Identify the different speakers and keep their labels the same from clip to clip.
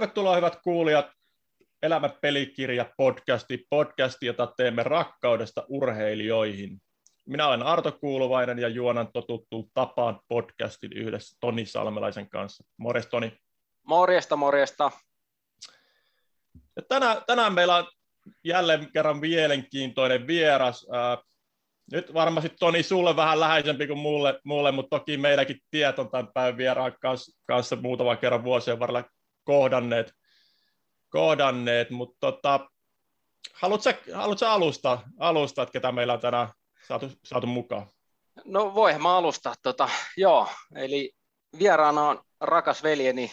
Speaker 1: Tervetuloa hyvät kuulijat Elämä pelikirja podcasti, podcasti, jota teemme rakkaudesta urheilijoihin. Minä olen Arto Kuuluvainen ja juonan totuttu tapaan podcastin yhdessä Toni Salmelaisen kanssa. Morjes Toni.
Speaker 2: Morjesta, morjesta.
Speaker 1: Ja tänään, tänään meillä on jälleen kerran mielenkiintoinen vieras. nyt varmasti Toni sulle vähän läheisempi kuin mulle, mulle mutta toki meilläkin tiet on tämän päivän vieraan kanssa, kanssa muutaman kerran vuosien varrella kohdanneet, kohdanneet mutta tota, haluatko, haluatko alustaa, että ketä meillä on tänään saatu, saatu mukaan?
Speaker 2: No voi mä alustaa. Tota, joo, eli vieraana on rakas veljeni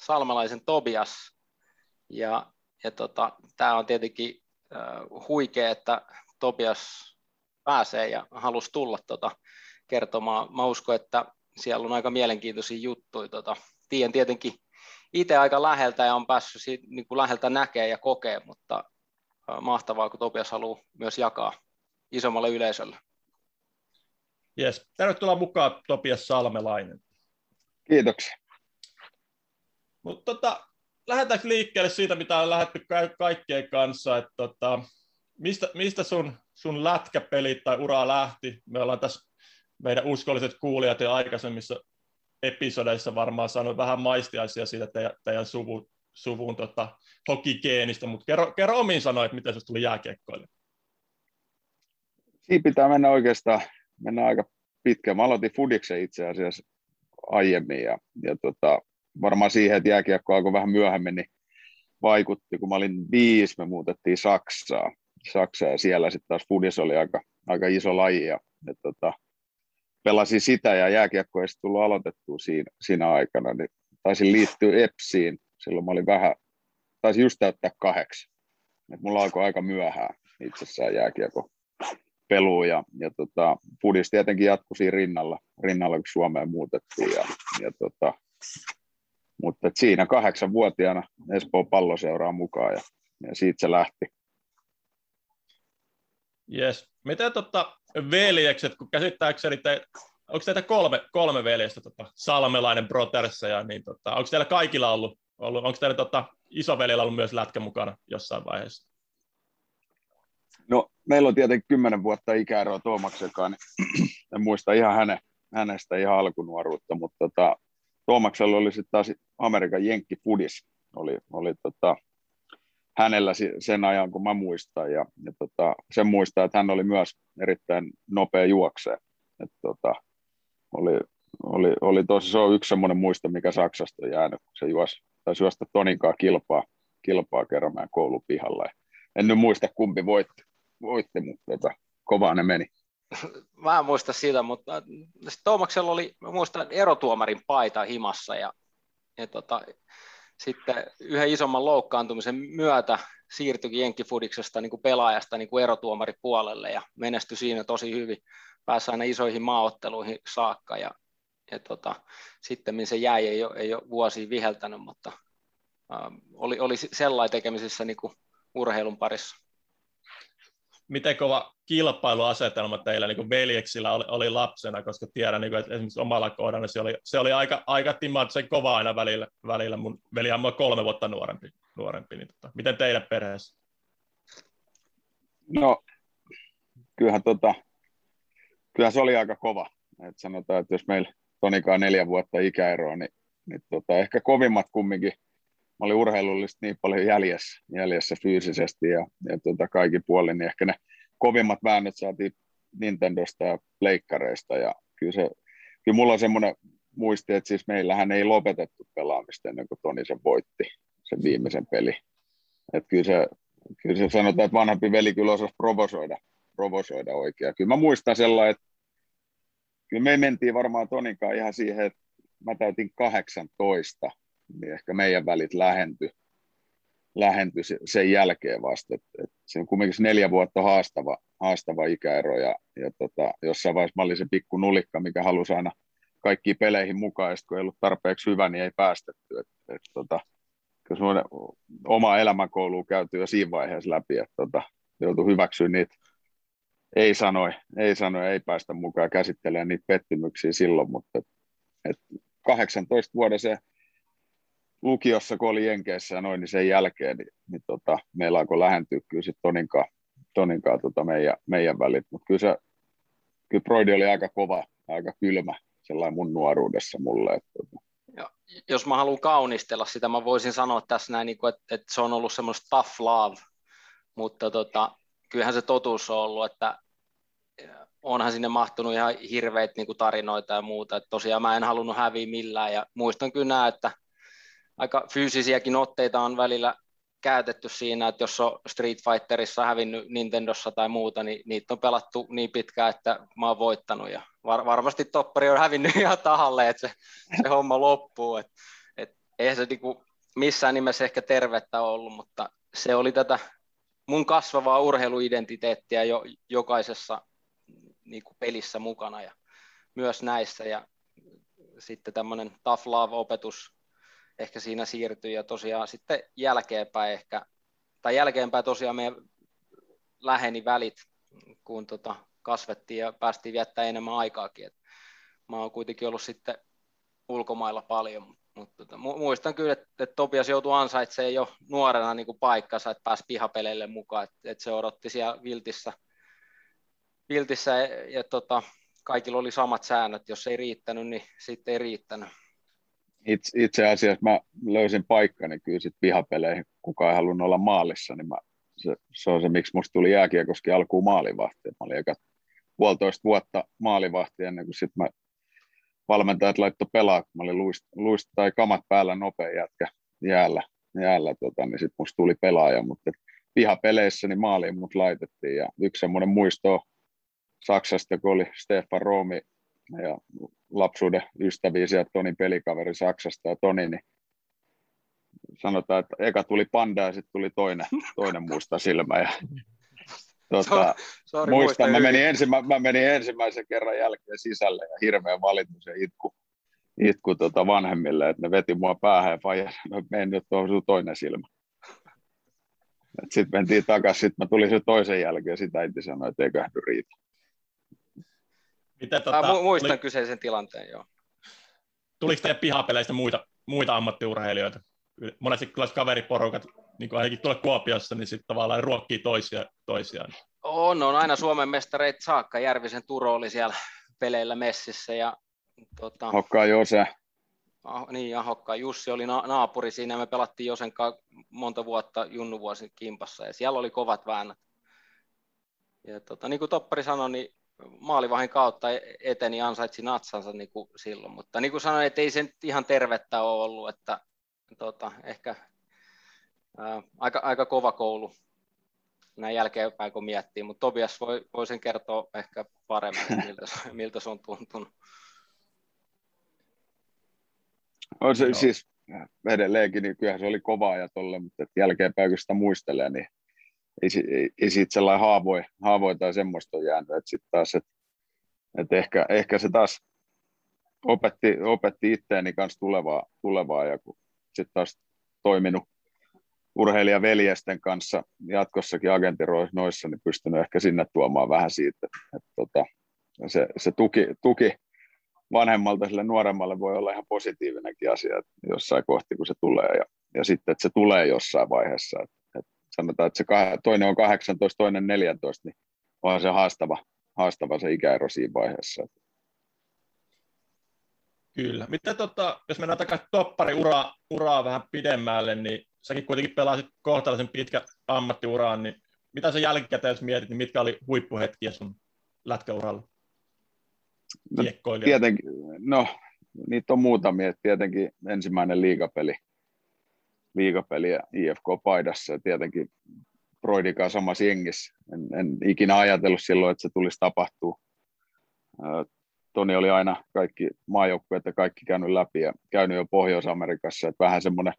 Speaker 2: Salmelaisen Tobias. Ja, ja tota, tämä on tietenkin äh, huikea, että Tobias pääsee ja halusi tulla tota, kertomaan. Mä uskon, että siellä on aika mielenkiintoisia juttuja. Tota, tiedän tietenkin itse aika läheltä ja on päässyt siitä, niin kuin läheltä näkee ja kokee, mutta mahtavaa, kun Topias haluaa myös jakaa isommalle yleisölle.
Speaker 1: Yes. Tervetuloa mukaan Topias Salmelainen.
Speaker 3: Kiitoksia.
Speaker 1: Mutta tota, lähdetäänkö liikkeelle siitä, mitä on lähdetty ka- kaikkien kanssa, että tota, mistä, mistä sun, sun lätkäpelit tai ura lähti? Me ollaan tässä meidän uskolliset kuulijat jo aikaisemmissa episodeissa varmaan saanut vähän maistiaisia siitä teidän, teidän suvun, suvun tota, hokigeenistä, mutta kerro, kerro omiin sanoin, että miten se tuli jääkiekkoille.
Speaker 3: Siinä pitää mennä oikeastaan mennä aika pitkään. Mä aloitin Fudiksen itse asiassa aiemmin ja, ja tota, varmaan siihen, että jääkiekko alkoi vähän myöhemmin, niin vaikutti. Kun mä olin viisi, me muutettiin Saksaa. Saksaa ja siellä sitten taas Fudis oli aika, aika iso laji ja, ja tota, pelasin sitä ja jääkiekko ei tullut aloitettua siinä, siinä aikana, niin taisin liittyä EPSiin, silloin mä olin vähän, taisin just täyttää kahdeksan. Et mulla alkoi aika myöhään itsessään jääkiekko peluu ja, ja tota, pudis tietenkin jatkui siinä rinnalla, rinnalla kun Suomeen muutettiin. Ja, ja tota, mutta siinä kahdeksanvuotiaana Espoon palloseuraa mukaan ja, ja siitä se lähti.
Speaker 1: Yes. Miten tota, veljekset, kun käsittääkseni te, onko teitä kolme, kolme veljestä, tota, Salmelainen, Brotersa ja niin tota, onko teillä kaikilla ollut, ollut onko teillä tota, isoveljellä ollut myös lätkä mukana jossain vaiheessa?
Speaker 3: No, meillä on tietenkin kymmenen vuotta ikäeroa Tuomaksenkaan, niin en muista ihan häne, hänestä ihan alkunuoruutta, mutta tota, Tuomaksella oli sitten taas Amerikan Jenkki Fudis, oli, oli tota, hänellä sen ajan, kun mä muistan. Ja, ja tota, sen muistaa, että hän oli myös erittäin nopea juokseen. Et, tota, oli, oli, oli tosi, se on yksi semmoinen muisto, mikä Saksasta on jäänyt, kun se juosi, taisi juosta Toninkaa kilpaa, kilpaa kerran koulupihalla. En nyt muista, kumpi voitti, voitti mutta tota, kovaa ne meni.
Speaker 2: Mä en muista sitä, mutta Tuomaksella oli, mä muistan, erotuomarin paita himassa ja, ja tota, sitten yhden isomman loukkaantumisen myötä siirtyikin Jenkkifudiksesta niin kuin pelaajasta niin kuin erotuomaripuolelle ja menestyi siinä tosi hyvin. Pääsi aina isoihin maaotteluihin saakka ja, ja tota, sitten se jäi, ei ole, ei ole vuosia viheltänyt, mutta äh, oli, oli sellainen tekemisissä niin kuin urheilun parissa
Speaker 1: miten kova kilpailuasetelma teillä niin veljeksillä oli, oli lapsena, koska tiedän, niin kuin, että esimerkiksi omalla kohdalla se oli, se oli aika, aika timantsen kova aina välillä. välillä. Mun veli on kolme vuotta nuorempi. nuorempi niin tota, miten teidän perheessä?
Speaker 3: No, kyllähän, tota, kyllähän se oli aika kova. Et sanotaan, että jos meillä Tonikaan neljä vuotta ikäeroa, niin, niin tota, ehkä kovimmat kumminkin – mä olin urheilullisesti niin paljon jäljessä, jäljessä fyysisesti ja, ja tota, kaikki puolin, niin ehkä ne kovimmat väännöt saatiin Nintendosta ja pleikkareista ja kyllä, se, kyllä mulla on semmoinen muisti, että siis meillähän ei lopetettu pelaamista ennen kuin Toni sen voitti, sen viimeisen peli. Että kyllä se, kyllä se sanotaan, että vanhempi veli kyllä osasi provosoida, provosoida oikein. Kyllä mä muistan sellainen, että kyllä me mentiin varmaan Toninkaan ihan siihen, että mä täytin 18 niin ehkä meidän välit lähentyi lähenty sen jälkeen vasta. Et, et se on kuitenkin neljä vuotta haastava, haastava ikäero ja, ja tota, jossain vaiheessa mä olin se pikku nulikka, mikä halusi aina kaikkiin peleihin mukaan, ja kun ei ollut tarpeeksi hyvä, niin ei päästetty. Et, et, tota, oma elämänkoulu käyty jo siinä vaiheessa läpi, että tota, joutui hyväksyä niitä ei sanoi, ei sanoi, ei päästä mukaan käsittelemään niitä pettymyksiä silloin, mutta et 18 vuoden se lukiossa, kun oli Jenkeissä ja noin, niin sen jälkeen niin, niin tota, meillä alkoi lähentyä kyllä sitten Toninkaan, Toninkaan tota meidän, meidän välit. Mutta kyllä, se, kyllä Broidi oli aika kova, aika kylmä sellainen mun nuoruudessa mulle. Että, tota.
Speaker 2: ja, jos mä haluan kaunistella sitä, mä voisin sanoa tässä näin, niin että, että se on ollut semmoista tough love, mutta tota, kyllähän se totuus on ollut, että onhan sinne mahtunut ihan hirveitä niin tarinoita ja muuta. Että tosiaan mä en halunnut häviä millään ja muistan kyllä että aika fyysisiäkin otteita on välillä käytetty siinä, että jos on Street Fighterissa hävinnyt Nintendossa tai muuta, niin niitä on pelattu niin pitkään, että mä oon voittanut ja var- varmasti toppari on hävinnyt ihan tahalle, että se, se homma loppuu. Et, et eihän se niinku missään nimessä ehkä tervettä ollut, mutta se oli tätä mun kasvavaa urheiluidentiteettiä jo jokaisessa niin kuin pelissä mukana ja myös näissä ja sitten tämmöinen tough love-opetus ehkä siinä siirtyi ja tosiaan sitten jälkeenpäin ehkä, tai jälkeenpäin tosiaan me läheni välit, kun tota kasvettiin ja päästiin viettää enemmän aikaakin. Et mä oon kuitenkin ollut sitten ulkomailla paljon, mutta tota, muistan kyllä, että, että Topias joutui ansaitsemaan jo nuorena niin kuin paikkansa, että pääsi pihapeleille mukaan, että, että se odotti siellä Viltissä – viltissä ja, ja tota, kaikilla oli samat säännöt. Jos ei riittänyt, niin sitten ei riittänyt.
Speaker 3: Itse, itse asiassa mä löysin paikkani kyllä sitten pihapeleihin. Kukaan ei halunnut olla maalissa, niin mä, se, se, on se, miksi musta tuli jääkiekoski alkuun maalivahti. Mä olin aika puolitoista vuotta maalivahti ennen kuin sitten mä valmentajat laittoi pelaa, kun mä olin luist, luist, tai kamat päällä nopea jätkä jäällä, jäällä tota, niin sitten musta tuli pelaaja, mutta pihapeleissä niin maaliin mut laitettiin ja yksi semmoinen muisto Saksasta, kun oli Stefan Roomi ja lapsuuden ystäviä sieltä Tonin pelikaveri Saksasta ja Toni, niin sanotaan, että eka tuli panda ja sitten tuli toinen, toinen musta silmä. Ja, tuota, Sorry, muistan, mä menin, ensimmä, mä menin ensimmäisen kerran jälkeen sisälle ja hirveän valitus ja itku, itku tota vanhemmille, että ne veti mua päähän ja faija sanoi, että nyt on toinen silmä. Sitten mentiin takaisin, sitten mä tulin se toisen jälkeen ja sitä äiti sanoi, että eiköhän riitä.
Speaker 2: Miten, tota, Mä muistan tuli, kyseisen tilanteen, joo.
Speaker 1: Tuliko teidän pihapeleistä muita, muita ammattiurheilijoita? Monesti kyllä kaveriporukat, niin kuin ainakin tuolla Kuopiossa, niin sitten tavallaan ruokkii toisia, toisiaan.
Speaker 2: On, on aina Suomen mestareit saakka. Järvisen Turo oli siellä peleillä messissä. Ja,
Speaker 3: tota, Hokkaa Jose.
Speaker 2: Ah, niin, ja Hokkaa Jussi oli na- naapuri siinä. Me pelattiin Josen kanssa monta vuotta junnuvuosin kimpassa ja siellä oli kovat väännät. Ja tota, niin kuin Toppari sanoi, niin maalivahin kautta eteni ansaitsi natsansa niin kuin silloin, mutta niin kuin sanoin, että ei se nyt ihan tervettä ole ollut, että tota, ehkä ää, aika, aika kova koulu näin jälkeenpäin kun miettii, mutta Tobias voi, voi sen kertoa ehkä paremmin, miltä, miltä se on tuntunut.
Speaker 3: On se, siis edelleenkin, niin kyllähän se oli kovaa ja tolle, mutta jälkeenpäin kun sitä muistelee, niin ei, ei, ei siitä sellainen haavoja, haavoja tai semmoista ole jäänyt, että sitten taas, että et ehkä, ehkä se taas opetti, opetti itteeni kanssa tulevaa, tulevaa ja kun sitten taas toiminut urheilijaveljesten kanssa jatkossakin agentiroissa noissa, niin pystynyt ehkä sinne tuomaan vähän siitä, että tota, se, se tuki, tuki vanhemmalta sille nuoremmalle voi olla ihan positiivinenkin asia että jossain kohti, kun se tulee ja, ja sitten, että se tulee jossain vaiheessa, että sanotaan, että se toinen on 18, toinen 14, niin onhan se haastava, haastava se ikäero siinä vaiheessa.
Speaker 1: Kyllä. Mitä tota, jos mennään takaisin toppari uraa, uraa vähän pidemmälle, niin säkin kuitenkin pelasit kohtalaisen pitkä ammattiuraan, niin mitä sä jälkikäteen jos mietit, niin mitkä oli huippuhetkiä sun lätkäuralla?
Speaker 3: No, tietenkin, no niitä on muutamia. Tietenkin ensimmäinen liigapeli liigapeliä IFK-paidassa ja tietenkin Broidikaan samassa jengissä. En, en ikinä ajatellut silloin, että se tulisi tapahtua. Toni oli aina kaikki maajoukkueet ja kaikki käynyt läpi ja käynyt jo Pohjois-Amerikassa, että vähän semmoinen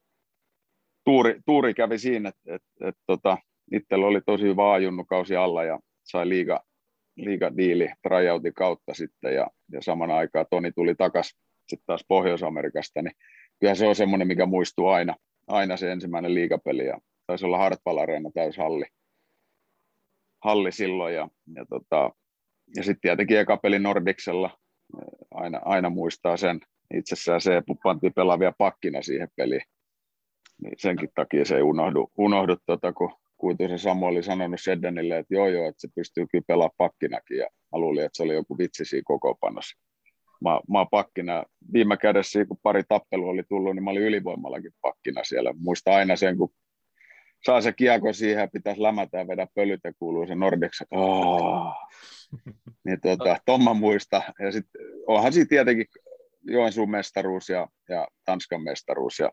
Speaker 3: tuuri, tuuri kävi siinä, että, että, että tota, itsellä oli tosi hyvä ajunnukausi alla ja sai liiga, liiga diili tryoutin kautta sitten ja, ja saman aikaan Toni tuli takaisin sitten taas Pohjois-Amerikasta, niin kyllä se on semmoinen, mikä muistuu aina, aina se ensimmäinen liigapeli ja taisi olla Hartwall Arena halli, halli silloin ja, ja, tota, ja sitten tietenkin eka peli Nordiksella aina, aina muistaa sen itsessään se, pantiin pelaavia pakkina siihen peliin. niin senkin takia se ei unohdu, unohdu tota, kun Kuitusen Samu oli sanonut Seddenille, että joo joo, että se pystyy kyllä pelaamaan pakkinakin, ja mä luulin, että se oli joku vitsi siinä kokoopanossa. Mä, mä pakkina, viime kädessä kun pari tappelua oli tullut, niin mä olin ylivoimallakin pakkina siellä. Muista aina sen, kun saa se kiekko siihen ja pitäisi lämätä ja vedä pölyt ja kuuluu se Nordex. Oh. niin tota, Tomma muista. Ja sitten onhan siinä tietenkin Joensuun mestaruus ja, ja Tanskan mestaruus. Ja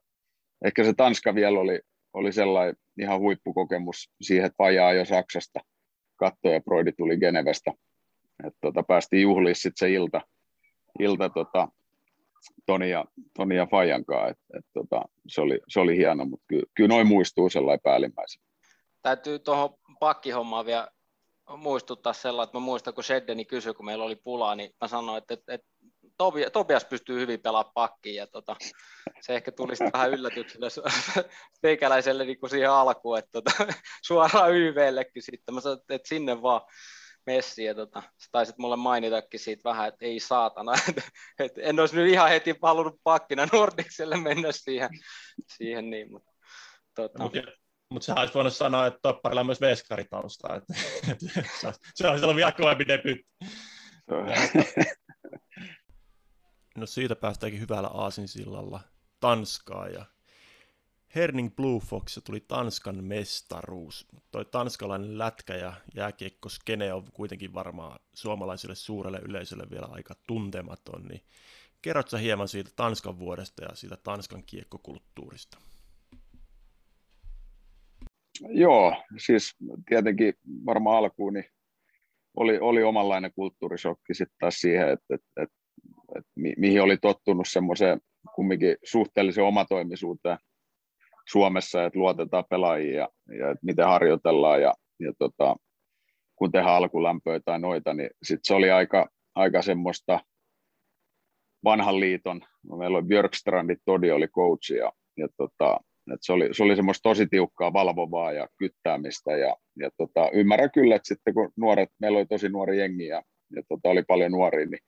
Speaker 3: ehkä se Tanska vielä oli, oli sellainen ihan huippukokemus siihen, että vajaa jo Saksasta kattoi ja Broidi tuli Genevestä. että tota, päästiin juhliin sitten se ilta, ilta tota, Toni ja, Toni ja Fajan kanssa. Et, et, tota, se, oli, se oli hieno, mutta kyllä, kyllä noin muistuu sellainen päällimmäisen.
Speaker 2: Täytyy tuohon pakkihommaan vielä muistuttaa sellainen, että mä muistan, kun Sheddeni kysyi, kun meillä oli pulaa, niin mä sanoin, että, että, että Tobias pystyy hyvin pelaamaan pakkiin, ja tota, se ehkä tuli vähän yllätyksenä teikäläiselle niin kuin siihen alkuun, että tota, suoraan YVllekin sitten, mä sanoin, että sinne vaan messi, ja tota, sä taisit mulle mainitakin siitä vähän, että ei saatana, että, että en olisi nyt ihan heti halunnut pakkina Nordikselle mennä siihen, siihen niin, mutta tota.
Speaker 1: Mutta mut sehän olisi voinut sanoa, että topparilla on myös veskaritausta, että, että se, se olisi ollut vielä kovempi debyytti. No siitä päästäänkin hyvällä aasinsillalla Tanskaa ja Herning Blue Fox tuli Tanskan mestaruus. Toi tanskalainen lätkä ja jääkiekkoskene on kuitenkin varmaan suomalaiselle suurelle yleisölle vielä aika tuntematon, niin kerrotko hieman siitä Tanskan vuodesta ja siitä Tanskan kiekkokulttuurista?
Speaker 3: Joo, siis tietenkin varmaan alkuun niin oli, oli omanlainen kulttuurisokki sitten taas siihen, että, että, että, että mi, mihin oli tottunut semmoiseen kumminkin suhteellisen omatoimisuuteen Suomessa, että luotetaan pelaajia ja, ja että miten harjoitellaan ja, ja tota, kun tehdään alkulämpöä tai noita, niin sitten se oli aika, aika semmoista vanhan liiton, meillä oli Björkstrandit, Todi oli coach ja, ja tota, et se, oli, se oli semmoista tosi tiukkaa valvovaa ja kyttäämistä ja, ja tota, ymmärrän kyllä, että sitten kun nuoret, meillä oli tosi nuori jengi ja, ja tota, oli paljon nuoria, niin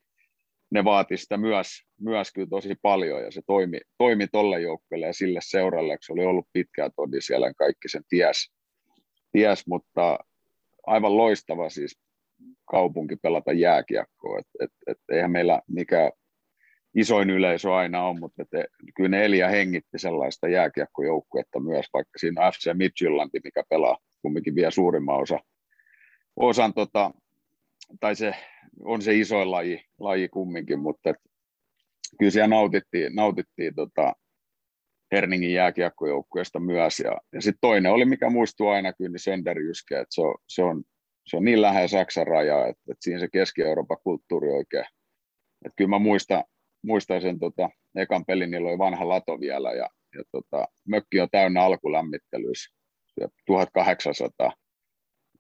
Speaker 3: ne vaati sitä myös, myös kyllä tosi paljon ja se toimi, toimi tolle joukkueelle ja sille seuralle, se oli ollut pitkään todi siellä kaikki sen ties, ties mutta aivan loistava siis kaupunki pelata jääkiekkoa, että et, et, eihän meillä mikä isoin yleisö aina on, mutta et, kyllä ne Elia hengitti sellaista jääkiekkojoukkuetta myös, vaikka siinä FC Midtjyllanti, mikä pelaa kumminkin vielä suurimman osa, osan tota, tai se on se iso laji, laji kumminkin, mutta et, kyllä siellä nautittiin, nautittiin tota Herningin jääkiekkojoukkueesta myös. Ja, ja sitten toinen oli, mikä muistuu aina kyllä, niin Senderjyske, että se on, se on, se on niin lähellä Saksan rajaa, että, että siinä se Keski-Euroopan kulttuuri oikein. Että kyllä mä muistan, muistan sen tota, ekan pelin, niillä oli vanha lato vielä ja, ja tota, mökki on täynnä alkulämmittelyissä, 1800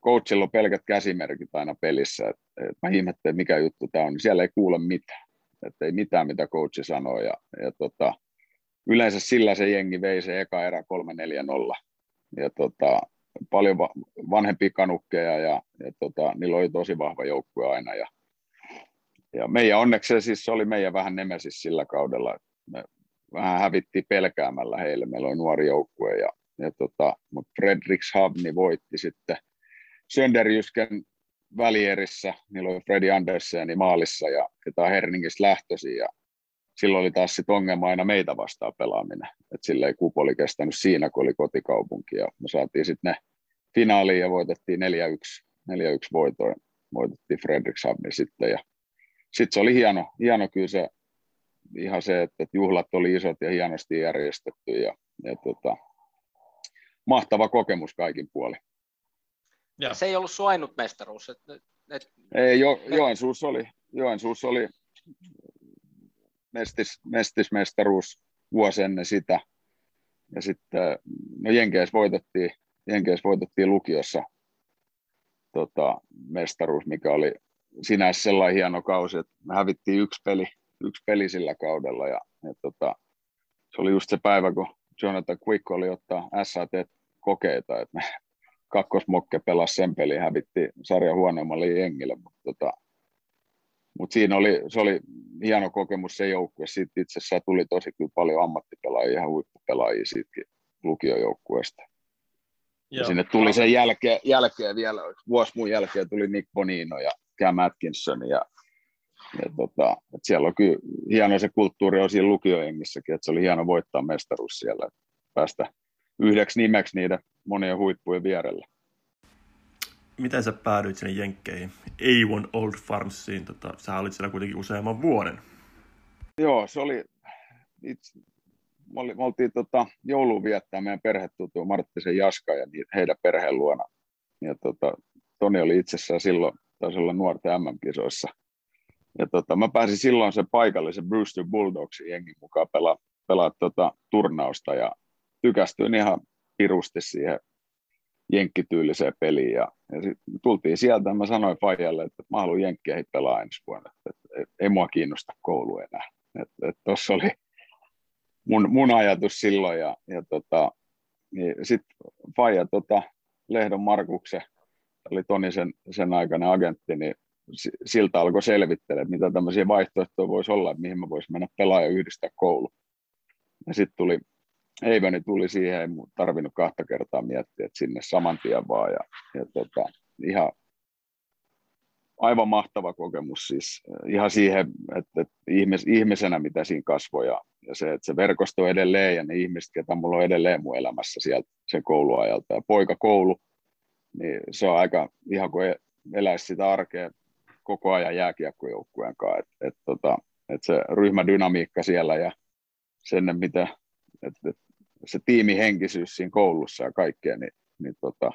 Speaker 3: coachilla on pelkät käsimerkit aina pelissä. Et, et mä ihmettelen, mikä juttu tämä on, niin siellä ei kuule mitään. Että ei mitään, mitä coachi sanoo. Ja, ja tota, yleensä sillä se jengi vei se eka erä 3-4-0. Ja tota, paljon va- vanhempia kanukkeja ja, ja tota, niillä oli tosi vahva joukkue aina. Ja, ja meidän onneksi se siis oli meidän vähän nemesis sillä kaudella. Me vähän hävittiin pelkäämällä heille. Meillä oli nuori joukkue ja, ja tota, mutta Fredriks Havni voitti sitten Sönderjysken välierissä, niillä oli Freddy Andersen maalissa ja ketä Herningistä lähtöisin ja silloin oli taas sit ongelma aina meitä vastaan pelaaminen. Et silleen kupo oli kestänyt siinä, kun oli kotikaupunki ja me saatiin sitten ne finaaliin ja voitettiin 4-1, 4-1 voitoin. Voitettiin Fredrikshamni sitten ja sitten se oli hieno, hieno kyllä se, ihan se, että juhlat oli isot ja hienosti järjestetty ja, ja tota, mahtava kokemus kaikin puolin.
Speaker 2: Ja. Se ei ollut sua ainut mestaruus. Et,
Speaker 3: et, ei, jo, Joensuussa oli, Joensuussa oli mestis, mestismestaruus vuosi ennen sitä. Ja sitten no Jenkeissä voitettiin, Jenkeissä voitettiin lukiossa tota, mestaruus, mikä oli sinänsä sellainen hieno kausi, että me hävittiin yksi peli, yksi peli sillä kaudella. Ja, ja tota, se oli just se päivä, kun Jonathan Quick oli ottaa SAT-kokeita, että me kakkosmokke pelasi sen pelin, hävitti sarjan huonoimmalle jengille, mutta tota, mut siinä oli, se oli hieno kokemus se joukkue. Siitä itse asiassa tuli tosi kyllä paljon ammattipelaajia ja huippupelaajia siitäkin, lukiojoukkueesta. Ja sinne tuli sen jälkeen, jälkeen vielä, vuosi mun jälkeen tuli Nick Bonino ja Cam Atkinson ja, ja tota, että siellä on kyllä hieno se kulttuuri on siinä lukiojengissäkin, että se oli hieno voittaa mestaruus siellä, päästä yhdeksi nimeksi niiden monien huippujen vierellä.
Speaker 1: Miten sä päädyit sinne Jenkkeihin, A1 Old Farmsiin? Tota, sä olit siellä kuitenkin useamman vuoden.
Speaker 3: Joo, se oli, itse, me, oli, me oltiin tota, joulun viettää meidän perhe tutuu Marttisen Jaska ja heidän perheen luona. Ja tota, Toni oli itsessään silloin, taisi olla nuorten MM-kisoissa. Ja tota, mä pääsin silloin sen paikallisen Brewster Bulldogsin jengin mukaan pelaa, pelaa tota, turnausta ja tykästyin ihan pirusti siihen jenkkityyliseen peliin. Ja, ja sit tultiin sieltä ja mä sanoin Fajalle, että mä haluan jenkkeihin pelaa ensi vuonna. Että, että, että ei mua kiinnosta koulu enää. Tossa oli, mun, mun ajatus silloin. Ja, ja tota, niin sitten Faija tota, Lehdon Markuksen, oli Toni sen, sen aikainen agentti, niin siltä alkoi selvittää, että mitä tämmöisiä vaihtoehtoja voisi olla, että mihin mä voisin mennä pelaa ja yhdistää koulu. Ja sitten tuli, Eiveni tuli siihen, ei tarvinnut kahta kertaa miettiä, että sinne saman tien vaan. Ja, ja tota, ihan aivan mahtava kokemus siis. Ihan siihen, että, että ihmis, ihmisenä mitä siinä kasvoi ja, ja se, että se verkosto edelleen ja ne ihmiset, ketä mulla on edelleen mun elämässä sieltä sen kouluajalta. Ja poikakoulu, niin se on aika ihan kuin eläisi sitä arkea koko ajan jääkiekkojoukkueen kanssa, että et, tota, et se ryhmädynamiikka siellä ja sen, mitä, että et, se tiimihenkisyys siinä koulussa ja kaikkea, niin, niin tota,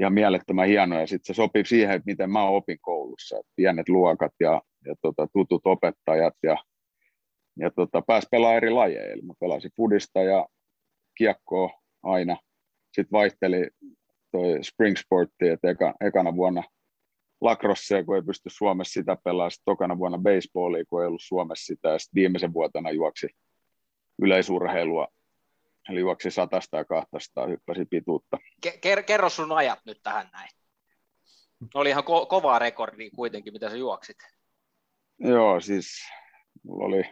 Speaker 3: ihan mielettömän hienoa. Ja sitten se sopii siihen, että miten mä opin koulussa. Et pienet luokat ja, ja tota, tutut opettajat ja, ja tota, pääsi pelaamaan eri lajeja. Eli mä pelasin fudista ja kiekkoa aina. Sitten vaihteli toi spring sportti, että eka, ekana vuonna lacrossea, kun ei pysty Suomessa sitä pelaamaan. Sitten tokana vuonna baseballia, kun ei ollut Suomessa sitä. Ja sitten viimeisen vuotena juoksi yleisurheilua Eli juoksi satasta ja kahtasta, hyppäsi pituutta.
Speaker 2: Ker- kerro sun ajat nyt tähän näin. Oli ihan ko- kovaa rekordia kuitenkin, mitä sä juoksit.
Speaker 3: Joo, siis mulla oli,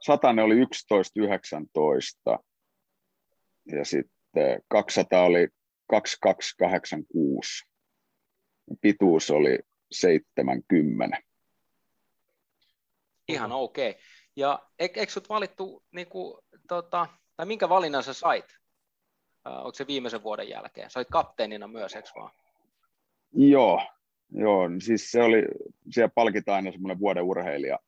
Speaker 3: satane oli 11.19 ja sitten 200 oli 2286. Pituus oli 70.
Speaker 2: Ihan okei. Okay. Ja eikö sut valittu niin kuin, tota, tai minkä valinnan sä sait? Uh, onko se viimeisen vuoden jälkeen? Sait kapteenina myös, eikö vaan?
Speaker 3: Joo, joo, siis se oli, siellä palkitaan aina semmoinen vuoden urheilija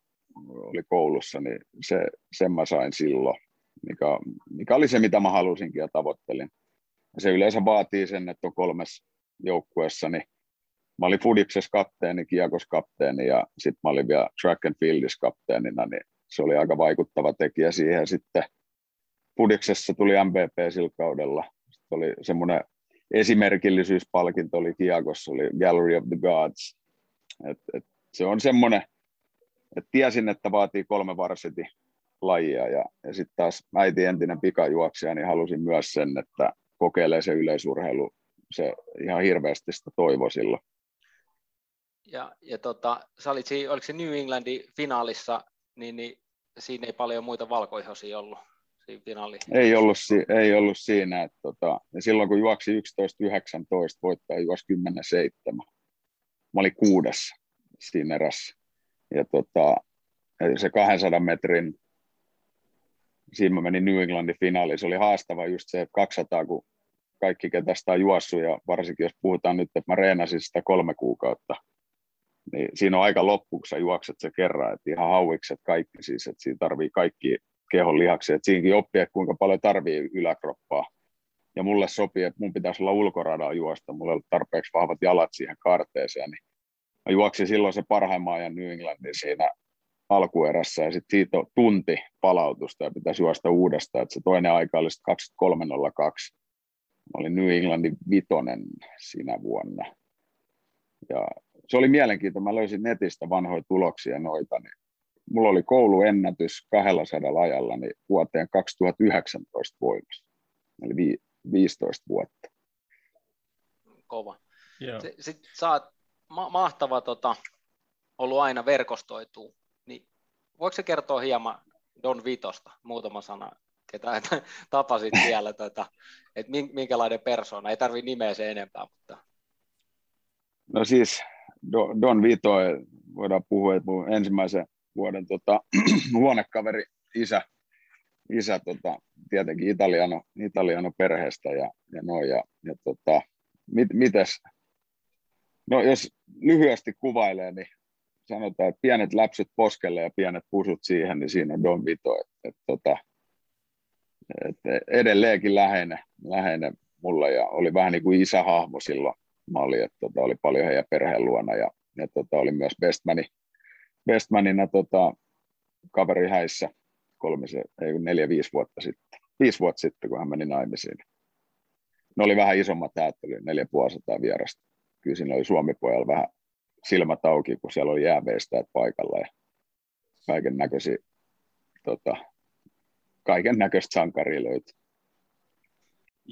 Speaker 3: oli koulussa, niin se, sen mä sain silloin, mikä, mikä oli se, mitä mä halusinkin ja tavoittelin. Ja se yleensä vaatii sen, että on kolmes joukkueessa, niin mä olin Fudiksessa kapteeni, Kiekos kapteeni ja sitten mä olin vielä track and fieldis kapteenina, niin se oli aika vaikuttava tekijä siihen. Sitten Pudiksessa tuli MVP sillä kaudella. Sitten oli semmoinen esimerkillisyyspalkinto oli Kiakossa, oli Gallery of the Gods. Et, et se on semmoinen, että tiesin, että vaatii kolme varsiti lajia ja, ja sitten taas äiti entinen pikajuoksija, niin halusin myös sen, että kokeilee se yleisurheilu, se ihan hirveästi sitä toivo silloin.
Speaker 2: Ja, ja tota, sä olit, oliko se New Englandin finaalissa, niin, niin siinä ei paljon muita valkoihosia ollut siinä finaali.
Speaker 3: Ei ollut, ei ollut siinä. Että, tota, ja silloin kun juoksi 11-19, voittaja juoksi 10-7. Mä olin kuudes siinä erässä. Ja tota, se 200 metrin, siinä mä menin New Englandin finaaliin. Se oli haastava just se, että 200, kun kaikki ketä sitä on juossut, ja varsinkin jos puhutaan nyt, että mä reenasin sitä kolme kuukautta, niin siinä on aika loppu, kun sä juokset se kerran, että ihan hauikset kaikki siis, että siinä tarvii kaikki kehon lihaksi, että siinäkin oppii, että kuinka paljon tarvii yläkroppaa. Ja mulle sopii, että mun pitäisi olla ulkoradaa juosta, mulla ei ollut tarpeeksi vahvat jalat siihen kaarteeseen, niin mä juoksin silloin se parhaimman ajan New Englandin siinä alkuerässä ja sitten siitä on tunti palautusta ja pitäisi juosta uudestaan, että se toinen aika oli 23.02. Mä olin New Englandin vitonen siinä vuonna. Ja se oli mielenkiintoista. Mä löysin netistä vanhoja tuloksia noita, niin mulla oli kouluennätys 200 ajalla niin vuoteen 2019 voimassa, eli vi, 15 vuotta.
Speaker 2: Kova. Yeah. Sitten sä oot ma- mahtava tota, ollut aina verkostoituu, niin voiko se kertoa hieman Don Vitosta, muutama sana ketä tapasit siellä, tota, että minkälainen persona, ei tarvi nimeä se enempää. Mutta...
Speaker 3: No siis Don Vito, voidaan puhua, että mun ensimmäisen vuoden tota, huonekaveri isä, isä tota, tietenkin italiano, italiano perheestä ja, ja noin. Ja, ja tota, mit, mites, no jos lyhyesti kuvailee, niin sanotaan, että pienet läpsyt poskelle ja pienet pusut siihen, niin siinä on Don Vito. Et, et, tota, et edelleenkin läheinen, läheinen mulle ja oli vähän niin kuin isähahmo silloin. Mä olin, että tota, oli paljon heidän perheen luona ja, ja tota, oli myös bestmani, bestmanina tota, kaveri häissä kolmisen, ei neljä, viisi vuotta sitten. Viisi vuotta sitten, kun hän meni naimisiin. Ne oli vähän isommat häät, neljä puolisataa vierasta. Kyllä siinä oli Suomi-pojalla vähän silmät auki, kun siellä oli jääveistäjät paikalla ja kaiken näköisiä tota, kaiken näköistä sankaria löytyi.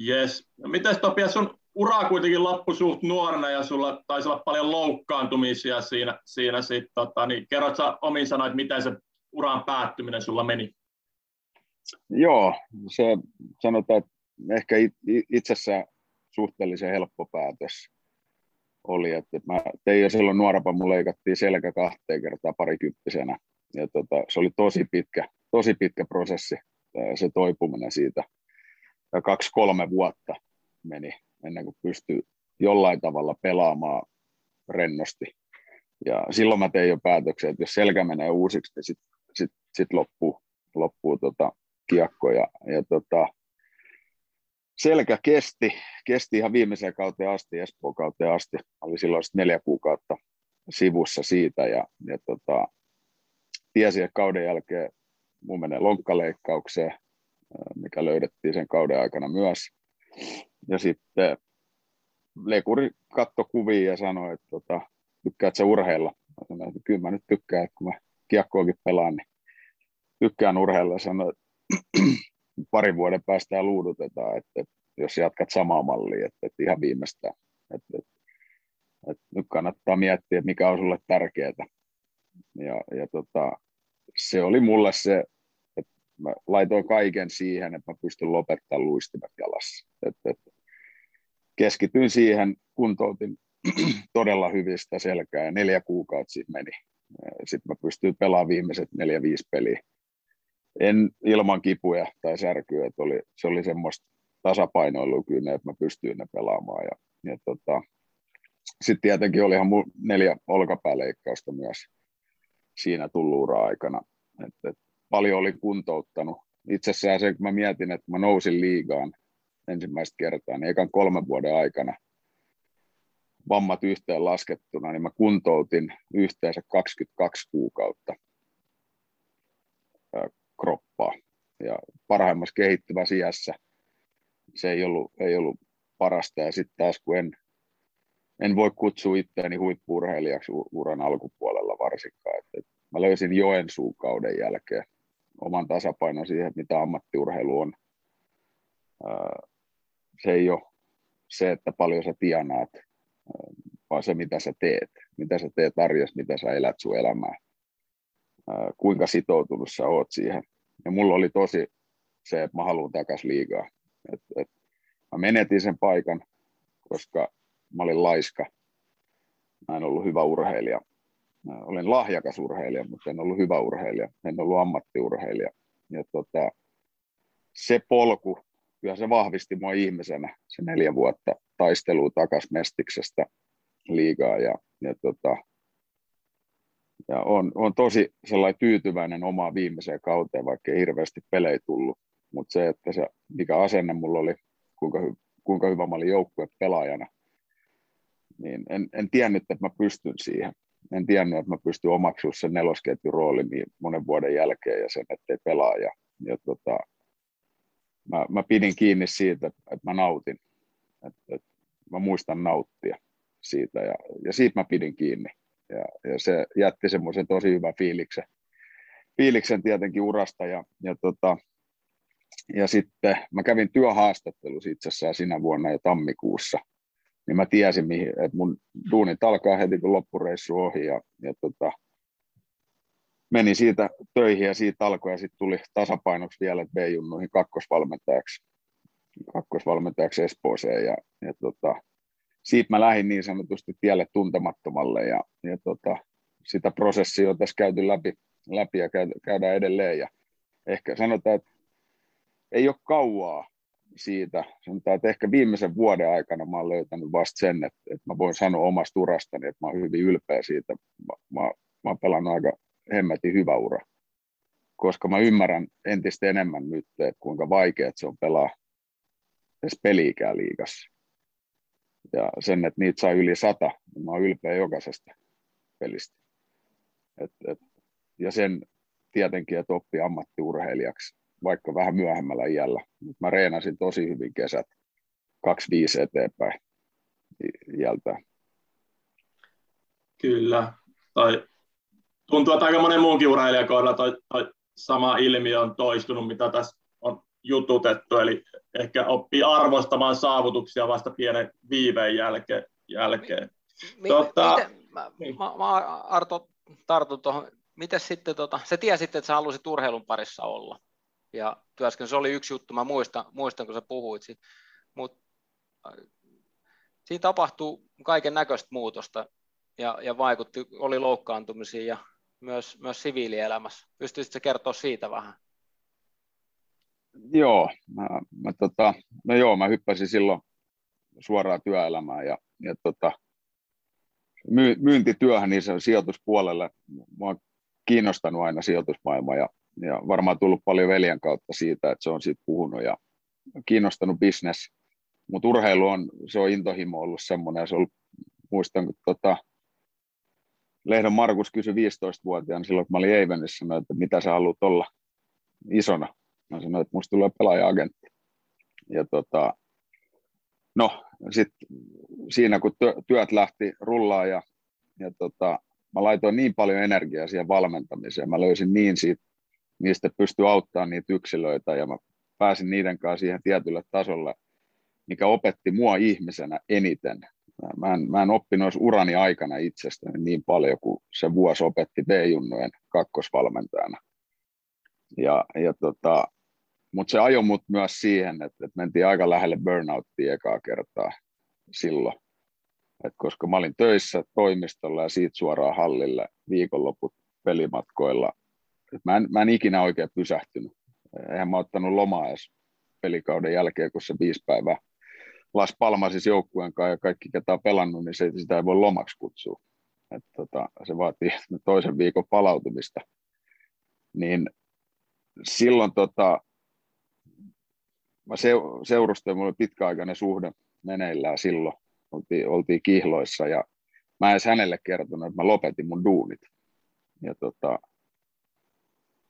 Speaker 1: Yes. No mites Topias, sun ura kuitenkin loppu suht nuorena ja sulla taisi olla paljon loukkaantumisia siinä, siinä sit, tota, niin kerrot sä omin sanoit, miten se uran päättyminen sulla meni?
Speaker 3: Joo, se sanotaan, että ehkä itsessään suhteellisen helppo päätös oli, että mä tein jo silloin nuorapa, mun leikattiin selkä kahteen kertaa parikymppisenä, ja tota, se oli tosi pitkä, tosi pitkä prosessi, se toipuminen siitä, kaksi-kolme vuotta meni ennen kuin pystyi jollain tavalla pelaamaan rennosti. Ja silloin mä tein jo päätöksen, että jos selkä menee uusiksi, niin sitten sit, sit loppuu, loppuu tota kiekko. Ja, ja tota, selkä kesti, kesti ihan viimeiseen kauteen asti, Espoon kauteen asti. Oli silloin neljä kuukautta sivussa siitä ja, ja tota, tiesin, että kauden jälkeen mun menee lonkkaleikkaukseen, mikä löydettiin sen kauden aikana myös. Ja sitten lekuri katto kuvia ja sanoi, että tota, tykkäät sä urheilla? Mä sanoin, että kyllä mä nyt tykkään, että kun mä kiekkoakin pelaan, niin tykkään urheilla. Ja sanoin, että parin vuoden päästä luudutetaan, että, että jos jatkat samaa mallia, että, että ihan viimeistään. Että, että, että nyt kannattaa miettiä, että mikä on sulle tärkeää. Ja, ja tota, se oli mulle se, mä laitoin kaiken siihen, että mä pystyn lopettamaan luistimet jalassa. Että, että keskityin siihen, kuntoutin todella hyvistä selkää ja neljä kuukautta siitä meni. Sitten mä pystyin pelaamaan viimeiset neljä, viisi peliä. En ilman kipuja tai särkyä, että oli, se oli semmoista tasapainoilua kyllä, että mä pystyin ne pelaamaan. Ja, ja tota, sitten tietenkin oli ihan neljä olkapääleikkausta myös siinä tullut ura-aikana. Et, et paljon oli kuntouttanut. Itse asiassa se, kun mä mietin, että mä nousin liigaan ensimmäistä kertaa, niin ekan kolmen vuoden aikana vammat yhteen laskettuna, niin mä kuntoutin yhteensä 22 kuukautta kroppaa. Ja parhaimmassa kehittyvässä iässä se ei ollut, ei ollut parasta. Ja sitten taas kun en, en voi kutsua itseäni huippuurheilijaksi uran alkupuolella varsinkaan. Et, et mä löysin Joensuun kauden jälkeen oman tasapainon siihen, mitä ammattiurheilu on se ei ole se, että paljon sä tienaat, vaan se, mitä sä teet. Mitä sä teet arjessa, mitä sä elät sun elämää. Kuinka sitoutunut sä oot siihen. Ja mulla oli tosi se, että mä haluan takas liigaa. Et, et mä menetin sen paikan, koska mä olin laiska. Mä en ollut hyvä urheilija. Mä olin lahjakas urheilija, mutta en ollut hyvä urheilija. En ollut ammattiurheilija. Ja tota, se polku, kyllä se vahvisti mua ihmisenä se neljä vuotta taistelua takas Mestiksestä liigaa ja, ja, tota, ja on, on, tosi sellainen tyytyväinen omaan viimeiseen kauteen, vaikka ei hirveästi pelejä tullut, mutta se, että se, mikä asenne mulla oli, kuinka, kuinka hyvä mä olin joukkue pelaajana, niin en, en tiennyt, että mä pystyn siihen. En tiennyt, että mä pystyn omaksumaan sen nelosketjun roolin niin monen vuoden jälkeen ja sen, ettei pelaa. Ja, ja tota, mä, mä pidin kiinni siitä, että mä nautin, että, että mä muistan nauttia siitä ja, ja siitä mä pidin kiinni. Ja, ja se jätti semmoisen tosi hyvän fiiliksen, fiiliksen tietenkin urasta ja, ja, tota, ja sitten mä kävin työhaastattelussa itse asiassa sinä vuonna jo tammikuussa, niin mä tiesin, mihin, että mun duunit alkaa heti kun loppureissu ohi ja, ja tota, meni siitä töihin ja siitä alkoi ja sitten tuli tasapainoksi vielä B-junnuihin kakkosvalmentajaksi, kakkosvalmentajaksi Espooseen ja, ja tota, siitä mä lähdin niin sanotusti tielle tuntemattomalle ja, ja tota, sitä prosessia on tässä käyty läpi, läpi ja käydään edelleen ja ehkä sanotaan, että ei ole kauaa siitä, sanotaan, että ehkä viimeisen vuoden aikana mä olen löytänyt vasta sen, että, että mä voin sanoa omasta urastani, että mä olen hyvin ylpeä siitä. Mä, mä, mä olen pelannut aika hemmetin hyvä ura, koska mä ymmärrän entistä enemmän nyt, että kuinka vaikea se on pelaa edes peliikää liigassa. Ja sen, että niitä saa yli sata, niin mä olen ylpeä jokaisesta pelistä. Et, et, ja sen tietenkin, että oppii ammattiurheilijaksi, vaikka vähän myöhemmällä iällä. Mä reenasin tosi hyvin kesät, 25 eteenpäin iältä.
Speaker 1: Kyllä. Tai tuntuu, että aika monen muunkin urheilijan kohdalla toi, toi sama ilmiö on toistunut, mitä tässä on jututettu, eli ehkä oppii arvostamaan saavutuksia vasta pienen viiveen jälkeen. jälkeen.
Speaker 2: Mi- tota, miten, mä, niin. mä, mä, Arto tartun tuohon, miten sitten, tota, sä tiesit, että sä halusit urheilun parissa olla, ja työskentely, se oli yksi juttu, mä muistan, muistan kun sä puhuit siitä, mutta äh, siinä tapahtuu kaiken näköistä muutosta, ja, ja vaikutti, oli loukkaantumisia ja myös, myös siviilielämässä. Pystyisitkö kertoa siitä vähän?
Speaker 3: Joo, mä, mä, tota, no joo, mä hyppäsin silloin suoraan työelämään ja, ja tota, my, myyntityöhön niin se sijoituspuolelle. Mä oon kiinnostanut aina sijoitusmaailma ja, ja varmaan tullut paljon veljen kautta siitä, että se on siitä puhunut ja kiinnostanut business. Mutta urheilu on, se on intohimo ollut semmoinen se on muistan, kun tota, Lehdon Markus kysyi 15-vuotiaana silloin, kun mä olin Eivenissä, että mitä sä haluat olla isona. Mä sanoin, että musta tulee pelaaja-agentti. Ja tota, no, sitten siinä kun työt lähti rullaan ja, ja tota, mä laitoin niin paljon energiaa siihen valmentamiseen, mä löysin niin siitä, niistä pystyi auttamaan niitä yksilöitä ja mä pääsin niiden kanssa siihen tietylle tasolle, mikä opetti mua ihmisenä eniten Mä en, mä en oppinut urani aikana itsestäni niin paljon kuin se vuosi opetti B-junnojen kakkosvalmentajana. Ja, ja tota, mutta se ajoi mut myös siihen, että, että mentiin aika lähelle burnouttia ekaa kertaa silloin. Et koska mä olin töissä toimistolla ja siitä suoraan hallille viikonloput pelimatkoilla. Et mä, en, mä en ikinä oikein pysähtynyt. Eihän mä ottanut lomaa edes pelikauden jälkeen, kun se viisi päivää Las Palmasis joukkueen kanssa ja kaikki, ketä on pelannut, niin se, sitä ei voi lomaksi kutsua. Et, tota, se vaatii toisen viikon palautumista. Niin silloin tota, mä seurustelin, mulla oli pitkäaikainen suhde meneillään silloin, oltiin, oltiin kihloissa ja mä en edes hänelle kertonut, että mä lopetin mun duunit. Ja tota,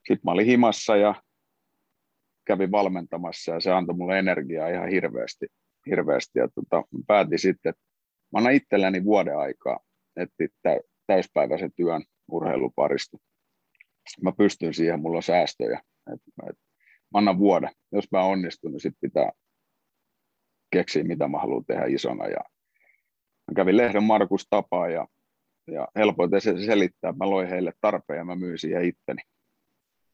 Speaker 3: sitten mä olin himassa ja kävin valmentamassa ja se antoi mulle energiaa ihan hirveästi hirveästi. Ja tota, päätin sitten, että mä annan itselleni vuoden aikaa etsiä täyspäiväisen työn urheiluparista. Mä pystyn siihen, mulla on säästöjä. Et, et, mä annan vuoden. Jos mä onnistun, niin sitten pitää keksiä, mitä mä haluan tehdä isona. Ja mä kävin lehden Markus tapaa ja, ja helpoiten se selittää. Mä loin heille tarpeen ja mä myin siihen itteni.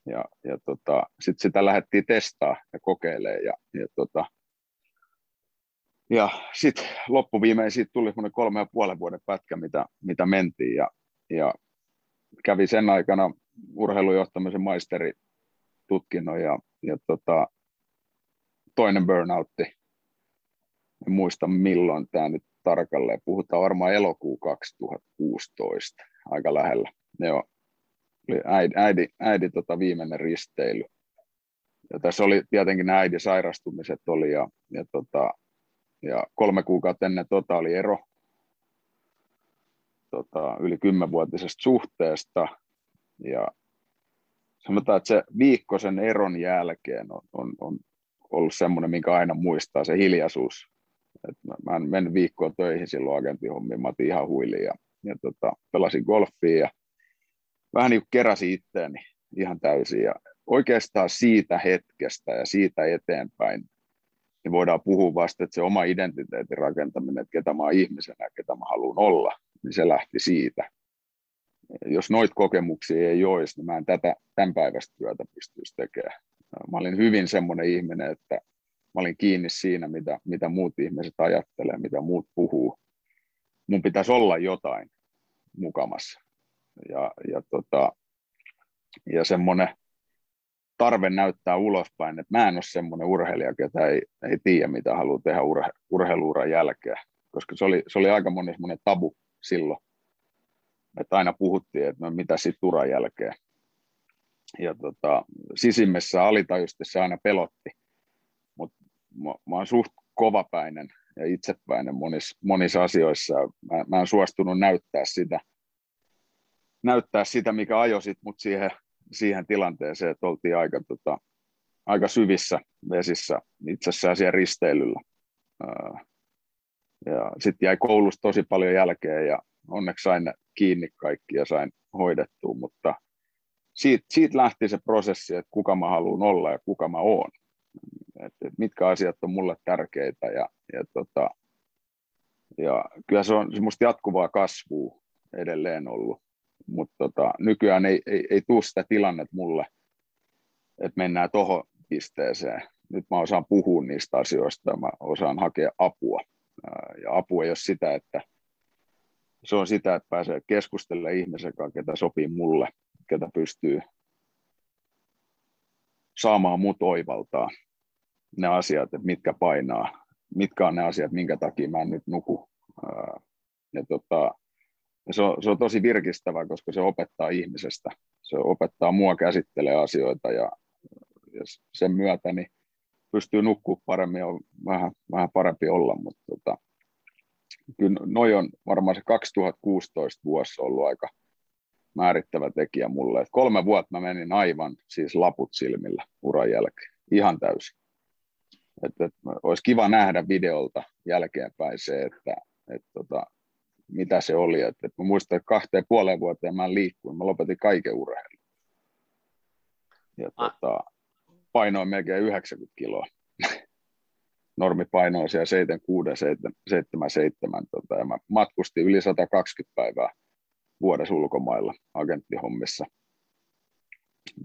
Speaker 3: Ja, ja tota, sitten sitä lähdettiin testaa ja kokeilemaan. Ja, ja tota, ja sitten loppuviimein siitä tuli semmoinen kolme ja puolen vuoden pätkä, mitä, mitä mentiin. Ja, ja kävi sen aikana urheilujohtamisen maisteritutkinnon ja, ja tota, toinen burnoutti. En muista milloin tämä nyt tarkalleen. Puhutaan varmaan elokuu 2016, aika lähellä. Joo. Oli äidi, äidi, äidi tota viimeinen risteily. Ja tässä oli tietenkin nämä äidin sairastumiset oli ja, ja tota, ja kolme kuukautta ennen tota oli ero tota, yli kymmenvuotisesta suhteesta. Ja sanotaan, että se viikko sen eron jälkeen on, on, on ollut semmoinen, minkä aina muistaa, se hiljaisuus. Et mä, mä en mennyt viikkoa töihin silloin agenttihommiin, mä otin ihan huiliin ja, ja tota, pelasin golfia ja vähän niin kuin keräsin itteeni ihan täysin. Ja oikeastaan siitä hetkestä ja siitä eteenpäin niin voidaan puhua vasta, että se oma identiteetin rakentaminen, että ketä mä oon ihmisenä ja ketä mä haluan olla, niin se lähti siitä. jos noit kokemuksia ei olisi, niin mä en tätä tämän päivästä työtä pystyisi tekemään. Mä olin hyvin semmoinen ihminen, että mä olin kiinni siinä, mitä, mitä muut ihmiset ajattelee, mitä muut puhuu. Mun pitäisi olla jotain mukamassa. Ja, ja, tota, ja semmoinen tarve näyttää ulospäin, että mä en ole semmoinen urheilija, ketä ei, ei tiedä, mitä haluaa tehdä urhe, urheiluuran jälkeen, koska se oli, se oli aika moni semmoinen tabu silloin, että aina puhuttiin, että no mitä sitten uran jälkeen. Ja tota, sisimmessä alitajusti se aina pelotti, mutta mä, mä oon suht kovapäinen ja itsepäinen monissa, monissa asioissa. Mä, mä en suostunut näyttää sitä, näyttää sitä, mikä ajoisit mut siihen, siihen tilanteeseen, että oltiin aika, tota, aika syvissä vesissä itse asiassa siellä risteilyllä. Ja sitten jäi koulusta tosi paljon jälkeen ja onneksi sain kiinni kaikki ja sain hoidettua, mutta siitä, siitä lähti se prosessi, että kuka mä haluan olla ja kuka mä oon. Et, et mitkä asiat on mulle tärkeitä ja, ja, tota, ja kyllä se on semmoista jatkuvaa kasvua edelleen ollut, mutta tota, nykyään ei, ei, ei tule sitä tilannetta mulle, että mennään tuohon pisteeseen. Nyt mä osaan puhua niistä asioista, mä osaan hakea apua. Ja apu ei ole sitä, että se on sitä, että pääsee keskustelemaan ihmisen kanssa, ketä sopii mulle, ketä pystyy saamaan mut oivaltaa ne asiat, että mitkä painaa, mitkä on ne asiat, minkä takia mä en nyt nuku. Ja tota, ja se, on, se on tosi virkistävä, koska se opettaa ihmisestä. Se opettaa mua käsittelee asioita ja, ja sen myötä niin pystyy nukkua paremmin, on vähän, vähän parempi olla, mutta tota, kyllä noi on varmaan se 2016 vuosi ollut aika määrittävä tekijä mulle. Et kolme vuotta mä menin aivan siis laput silmillä uran jälkeen, ihan täysin. Et, et, olisi kiva nähdä videolta jälkeenpäin se, että et, tota, mitä se oli. Et, et mä muistan, että kahteen puoleen vuoteen mä liikkuin, mä lopetin kaiken urheilun. Ja ah. tota, painoin melkein 90 kiloa normipaino on siellä 76, 77, tota, ja mä matkustin yli 120 päivää vuodessa ulkomailla agenttihommissa.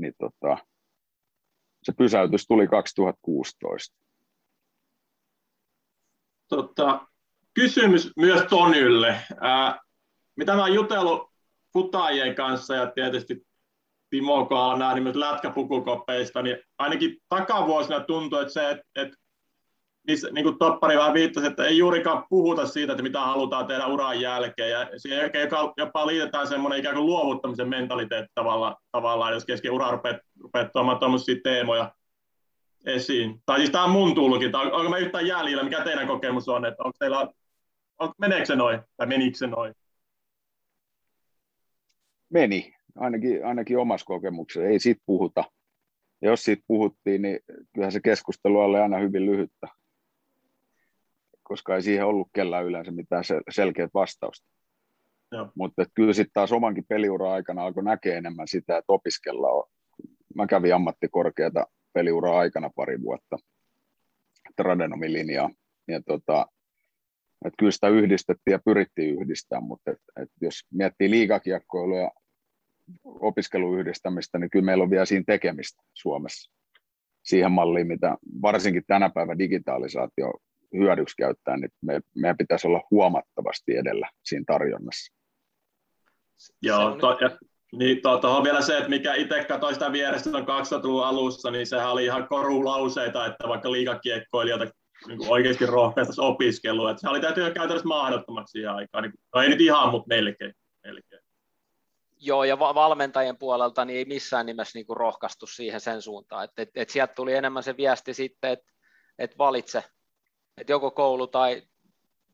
Speaker 3: Niin tota, se pysäytys tuli 2016.
Speaker 1: Tota, kysymys myös Tonylle. Ää, mitä mä oon jutellut futajien kanssa ja tietysti Timo Kaala nämä nimet lätkäpukukopeista, niin ainakin takavuosina tuntuu, että se, että, että missä niin kuin Toppari vähän viittasi, että ei juurikaan puhuta siitä, että mitä halutaan tehdä uran jälkeen. Ja siihen jopa liitetään semmoinen ikään kuin luovuttamisen mentaliteetti tavallaan, tavallaan jos kesken uraa rupeat, rupeat tuomaan tuommoisia teemoja esiin. Tai siis tämä on mun tulkinta. Onko me yhtään jäljellä? Mikä teidän kokemus on? Että onko teillä, on, meneekö se noin? Tai menikö se noin?
Speaker 3: Meni. Ainakin, ainakin omassa kokemuksessa. Ei siitä puhuta. Ja jos siitä puhuttiin, niin kyllähän se keskustelu oli aina hyvin lyhyttä koska ei siihen ollut kellään yleensä mitään sel- selkeät vastausta. Mutta kyllä sitten taas omankin peliura aikana alkoi näkee enemmän sitä, että opiskellaan. Mä kävin ammattikorkeata peliura aikana pari vuotta tradenomin linjaa. Ja tota, et kyllä sitä yhdistettiin ja pyrittiin yhdistämään, mutta et, et jos miettii liikakiekkoilua ja opiskelun yhdistämistä, niin kyllä meillä on vielä siinä tekemistä Suomessa siihen malliin, mitä varsinkin tänä päivänä digitalisaatio hyödyksi käyttää, niin me, meidän pitäisi olla huomattavasti edellä siinä tarjonnassa.
Speaker 1: Joo, to, ja, niin tuohon vielä se, että mikä itse katsoi sitä vierestä on 2000-luvun alussa, niin sehän oli ihan korulauseita, että vaikka liikakiekkoilijoita niin oikeasti rohkaistaisi opiskelua. Että se oli täytyy käytännössä mahdottomaksi siihen aikaan. Niin, no ei nyt ihan, mutta melkein. melkein.
Speaker 2: Joo, ja valmentajien puolelta niin ei missään nimessä niin kuin rohkaistu siihen sen suuntaan. Että et, et sieltä tuli enemmän se viesti sitten, että et valitse että joko koulu tai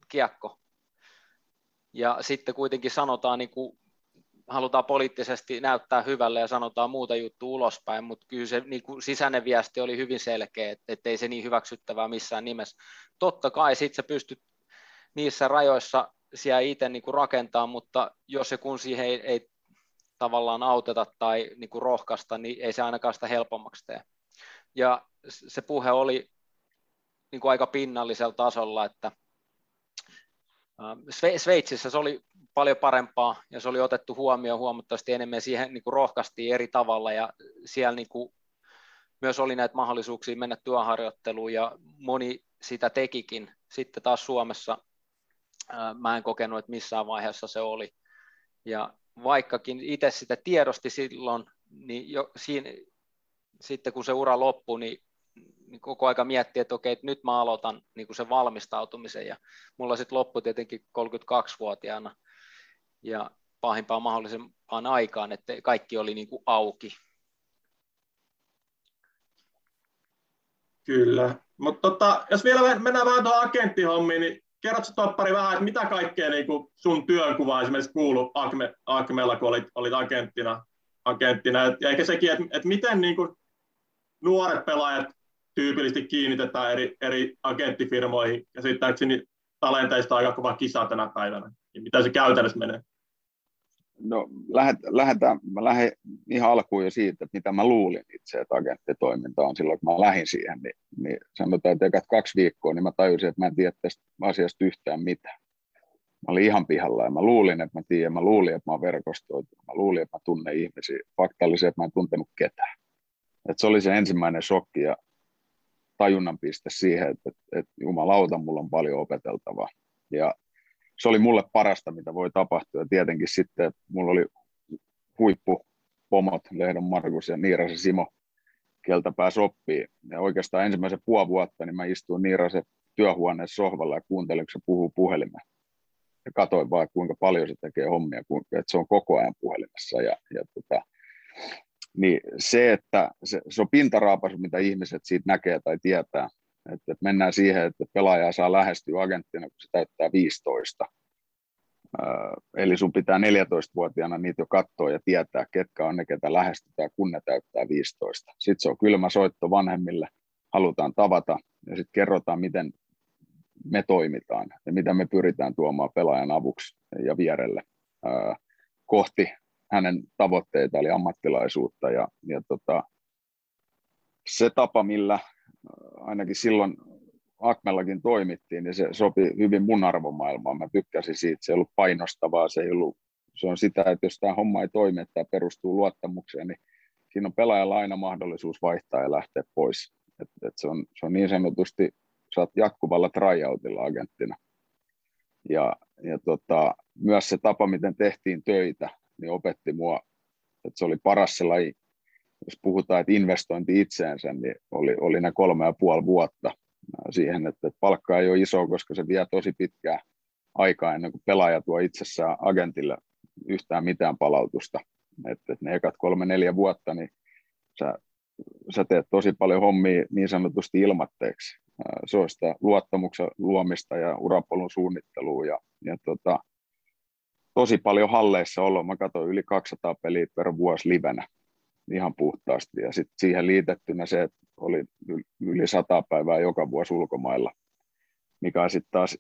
Speaker 2: kiekko. Ja sitten kuitenkin sanotaan, niin kuin halutaan poliittisesti näyttää hyvälle ja sanotaan muuta juttu ulospäin, mutta kyllä se niin kuin sisäinen viesti oli hyvin selkeä, että ei se niin hyväksyttävää missään nimessä. Totta kai sitten sä pystyt niissä rajoissa siellä itse niin kuin rakentaa, mutta jos se kun siihen ei, ei tavallaan auteta tai niin kuin rohkaista, niin ei se ainakaan sitä helpommaksi tee. Ja se puhe oli niin kuin aika pinnallisella tasolla, että Sveitsissä se oli paljon parempaa ja se oli otettu huomioon huomattavasti enemmän siihen niin kuin rohkaistiin eri tavalla ja siellä niin kuin myös oli näitä mahdollisuuksia mennä työharjoitteluun ja moni sitä tekikin. Sitten taas Suomessa mä en kokenut, että missään vaiheessa se oli. Ja vaikkakin itse sitä tiedosti silloin, niin jo siinä, sitten kun se ura loppui, niin, niin koko aika miettii, että okei, että nyt mä aloitan niin kuin sen valmistautumisen. Ja mulla sitten loppui tietenkin 32-vuotiaana ja pahimpaan mahdollisempaan aikaan, että kaikki oli niin kuin auki.
Speaker 1: Kyllä. Mutta tota, jos vielä mennään vähän tuohon agenttihommiin, niin kerrotko Toppari vähän, että mitä kaikkea niin kuin sun työnkuva esimerkiksi kuuluu Akme, Akmella, kun olit, olit agenttina, agenttina. ja ehkä sekin, että, että miten niin kuin nuoret pelaajat tyypillisesti kiinnitetään eri, eri agenttifirmoihin, ja sitten talenteista aika kova kisa tänä päivänä. Niin mitä se käytännössä menee?
Speaker 3: No lähdetään, mä lähden ihan alkuun jo siitä, että mitä mä luulin itse, että agenttitoiminta on silloin, kun mä lähdin siihen, niin, niin sanotaan, että kaksi viikkoa, niin mä tajusin, että mä en tiedä tästä asiasta yhtään mitään. Mä olin ihan pihalla ja mä luulin, että mä tiedän, mä luulin, että mä oon verkostoitunut, mä luulin, että mä tunnen ihmisiä. Fakta oli se, että mä en tuntenut ketään. Et se oli se ensimmäinen shokki ja tajunnan piste siihen, että, että, että jumalauta, mulla on paljon opeteltavaa. Ja se oli mulle parasta, mitä voi tapahtua. Ja tietenkin sitten, että mulla oli huippupomot, Lehdon Markus ja Niirasen Simo, keltä pääsi oppii. Ja oikeastaan ensimmäisen puoli vuotta niin mä istuin Niirasen työhuoneessa sohvalla ja kuuntelin, kun se puhuu puhelimeen. Ja katsoin vaan, kuinka paljon se tekee hommia, että se on koko ajan puhelimessa. Ja, ja tota, niin se, että se, se on pintaraapasu, mitä ihmiset siitä näkee tai tietää, että, mennään siihen, että pelaaja saa lähestyä agenttina, kun se täyttää 15. Eli sun pitää 14-vuotiaana niitä jo katsoa ja tietää, ketkä on ne, ketä lähestytään, kun ne täyttää 15. Sitten se on kylmä soitto vanhemmille, halutaan tavata ja sitten kerrotaan, miten me toimitaan ja mitä me pyritään tuomaan pelaajan avuksi ja vierelle kohti hänen tavoitteita eli ammattilaisuutta ja, ja tota, se tapa, millä ainakin silloin Akmellakin toimittiin, niin se sopi hyvin mun arvomaailmaan. Mä tykkäsin siitä, se ei ollut painostavaa, se ei ollut, se on sitä, että jos tämä homma ei toimi, että tämä perustuu luottamukseen, niin siinä on pelaajalla aina mahdollisuus vaihtaa ja lähteä pois. Et, et se, on, se on niin sanotusti, sä oot jatkuvalla tryoutilla agenttina. Ja, ja tota, myös se tapa, miten tehtiin töitä, niin opetti mua, että se oli paras sellainen jos puhutaan, että investointi itseensä, niin oli, oli ne kolme ja puoli vuotta siihen, että palkka ei ole iso, koska se vie tosi pitkää aikaa ennen kuin pelaaja tuo itsessään agentille yhtään mitään palautusta. Että, ne ekat kolme, neljä vuotta, niin sä, sä teet tosi paljon hommia niin sanotusti ilmatteeksi. Se on sitä luottamuksen luomista ja urapolun suunnittelua ja, ja tota, tosi paljon halleissa ollut. Mä katsoin yli 200 peliä per vuosi livenä ihan puhtaasti. Ja sitten siihen liitettynä se, että oli yli sata päivää joka vuosi ulkomailla, mikä on sitten taas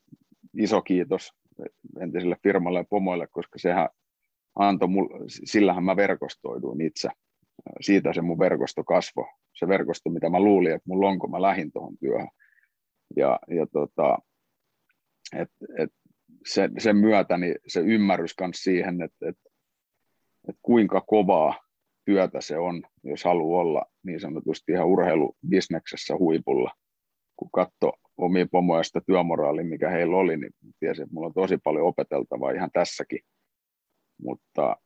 Speaker 3: iso kiitos entiselle firmalle ja pomoille, koska sehän antoi, mulle, sillähän mä verkostoiduin itse. Siitä se mun verkosto kasvoi. Se verkosto, mitä mä luulin, että mulla on, kun mä lähdin tuohon työhön. Ja, ja tota, et, et sen, sen myötä niin se ymmärrys myös siihen, että, että, että kuinka kovaa työtä se on, jos haluaa olla niin sanotusti ihan urheilubisneksessä huipulla. Kun katso omia pomoja sitä työmoraalia, mikä heillä oli, niin tiesin, että mulla on tosi paljon opeteltavaa ihan tässäkin. Mutta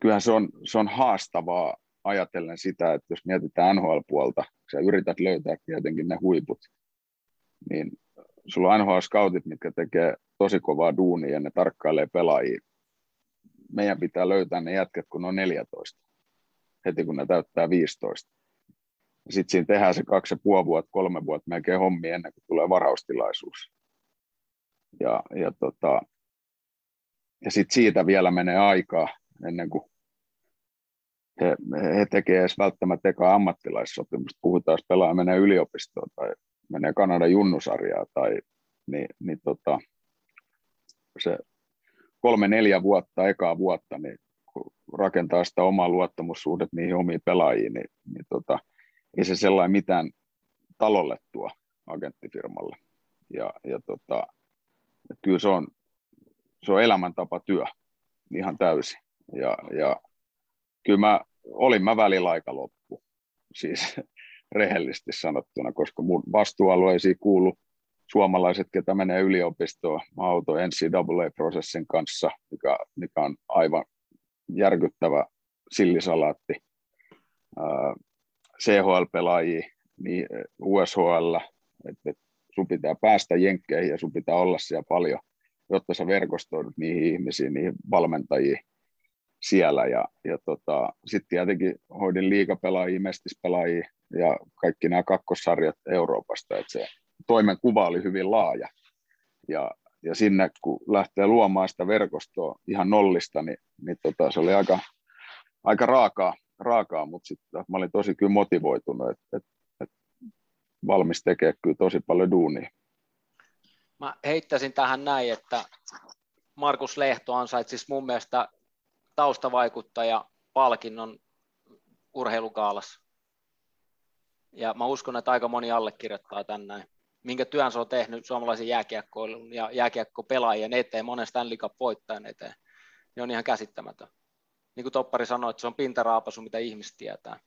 Speaker 3: kyllähän se on, se on haastavaa ajatellen sitä, että jos mietitään NHL-puolta, sä yrität löytää tietenkin ne huiput, niin sulla on NHL-scoutit, mitkä tekee tosi kovaa duunia ja ne tarkkailee pelaajia meidän pitää löytää ne jätkät, kun on 14, heti kun ne täyttää 15. Sitten siinä tehdään se kaksi ja puoli vuotta, kolme vuotta melkein hommi ennen kuin tulee varaustilaisuus. Ja, ja, tota, ja sitten siitä vielä menee aikaa ennen kuin he, he tekevät edes välttämättä eka ammattilaissopimusta. Puhutaan, jos pelaaja menee yliopistoon tai menee Kanadan junnusarjaa tai niin, niin tota, se kolme-neljä vuotta, ekaa vuotta, niin kun rakentaa sitä omaa luottamussuhdet niihin omiin pelaajiin, niin, niin tota, ei se sellainen mitään talolle tuo agenttifirmalle. Ja, ja tota, kyllä se on, se on elämäntapa työ ihan täysin. Ja, ja kyllä mä, olin mä välillä aika loppu, siis rehellisesti sanottuna, koska mun vastuualueisiin kuulu suomalaiset, ketä menee yliopistoon auto NCAA-prosessin kanssa, mikä, mikä on aivan järkyttävä sillisalaatti. CHL-pelaajia, niin USHL, että et sun pitää päästä jenkkeihin ja sun pitää olla siellä paljon, jotta sä verkostoidut niihin ihmisiin, niihin valmentajiin siellä. Ja, ja tota, sitten tietenkin hoidin liikapelaajia, mestispelaajia ja kaikki nämä kakkossarjat Euroopasta, että se toimenkuva oli hyvin laaja. Ja, ja sinne kun lähtee luomaan sitä verkostoa ihan nollista, niin, niin tota, se oli aika, aika raakaa, raakaa mutta sitten mä olin tosi kyllä motivoitunut, että, että, että valmis tekemään kyllä tosi paljon duunia.
Speaker 2: Mä heittäisin tähän näin, että Markus Lehto ansaitsisi mun mielestä taustavaikuttaja palkinnon urheilukaalassa. Ja mä uskon, että aika moni allekirjoittaa tän näin. Minkä työn se on tehnyt suomalaisen jääkiekkoilun ja jääkiekkopelaajien eteen, monen Stanley Cup-voittajan eteen, niin on ihan käsittämätön. Niin kuin Toppari sanoi, että se on pintaraapasu, mitä ihmiset tietää.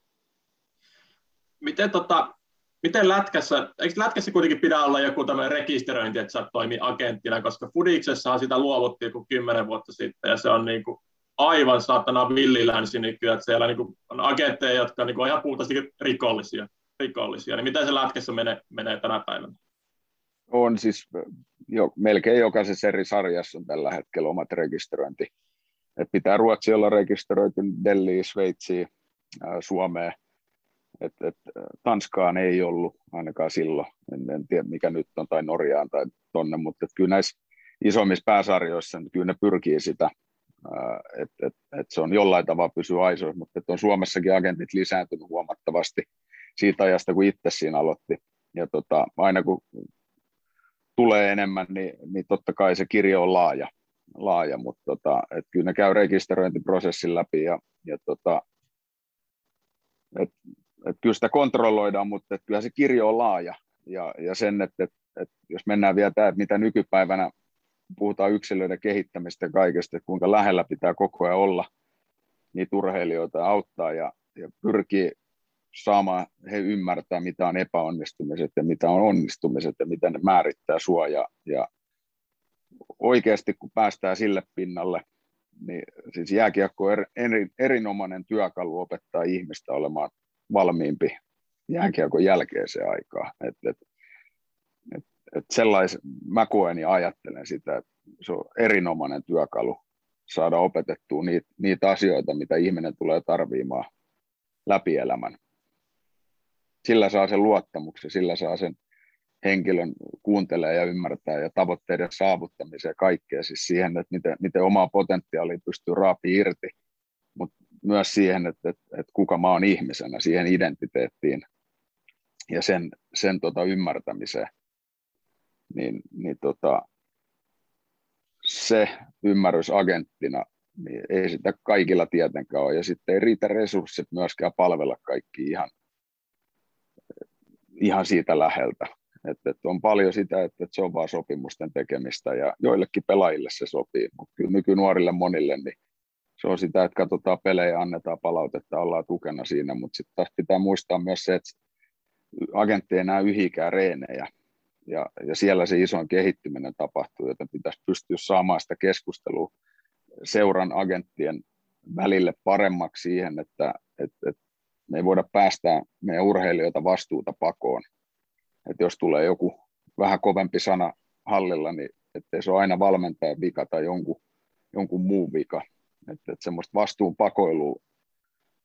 Speaker 1: Miten, tota, miten lätkässä, eikö lätkässä kuitenkin pidä olla joku tämmöinen rekisteröinti, että sä toimii agenttina, koska Fudiksessahan sitä luovuttiin joku kymmenen vuotta sitten, ja se on niin kuin aivan saatana villilänsi nykyään, että siellä niin kuin on agentteja, jotka niin kuin on ihan puhtaasti rikollisia, rikollisia. Niin miten se lätkässä menee, menee tänä päivänä?
Speaker 3: On siis jo, melkein jokaisessa eri sarjassa on tällä hetkellä omat rekisteröinti. Et pitää Ruotsi olla rekisteröity Delhiin, Sveitsiin, Suomeen. Et, et, Tanskaan ei ollut ainakaan silloin, en, en tiedä mikä nyt on, tai Norjaan tai tonne, mutta kyllä näissä isommissa pääsarjoissa, niin kyllä ne pyrkii sitä, että et, et se on jollain tavalla pysyä aisoissa, mutta on Suomessakin agentit lisääntynyt huomattavasti siitä ajasta, kun itse siinä aloitti. Ja tota, aina kun tulee enemmän, niin, niin totta kai se kirjo on laaja, laaja mutta tota, et kyllä ne käy rekisteröintiprosessin läpi ja, ja tota, et, et kyllä sitä kontrolloidaan, mutta et kyllä se kirjo on laaja ja, ja sen, että et, et jos mennään vielä tämä, mitä nykypäivänä puhutaan yksilöiden kehittämistä kaikesta, että kuinka lähellä pitää koko ajan olla niitä urheilijoita auttaa ja, ja pyrkii saamaan he ymmärtää, mitä on epäonnistumiset ja mitä on onnistumiset ja mitä ne määrittää suojaa. Ja oikeasti kun päästään sille pinnalle, niin siis jääkiekko on eri, erinomainen työkalu opettaa ihmistä olemaan valmiimpi jääkiekon jälkeiseen aikaan. Et, et, et, et sellais, mä koen ja ajattelen sitä, että se on erinomainen työkalu saada opetettua niitä, niitä asioita, mitä ihminen tulee tarviimaan läpi elämän sillä saa sen luottamuksen, sillä saa sen henkilön kuuntelee ja ymmärtää ja tavoitteiden saavuttamiseen ja kaikkea, siis siihen, että miten, miten omaa potentiaalia pystyy raapi irti, mutta myös siihen, että, että, että kuka mä oon ihmisenä, siihen identiteettiin ja sen, sen tota ymmärtämiseen, niin, niin tota, se ymmärrys agenttina, niin ei sitä kaikilla tietenkään ole, ja sitten ei riitä resurssit myöskään palvella kaikki ihan ihan siitä läheltä. Että, että on paljon sitä, että, että se on vain sopimusten tekemistä ja joillekin pelaajille se sopii, mutta kyllä nykynuorille monille niin se on sitä, että katsotaan pelejä, annetaan palautetta, ollaan tukena siinä, mutta sitten taas pitää muistaa myös se, että agentti ei näe yhikään reenejä. Ja, ja siellä se isoin kehittyminen tapahtuu, joten pitäisi pystyä saamaan sitä keskustelua seuran agenttien välille paremmaksi siihen, että, että, että me ei voida päästää meidän urheilijoita vastuuta pakoon. että jos tulee joku vähän kovempi sana hallilla, niin ettei se ole aina valmentajan vika tai jonkun, jonkun muun vika. Että, että semmoista vastuun pakoilua,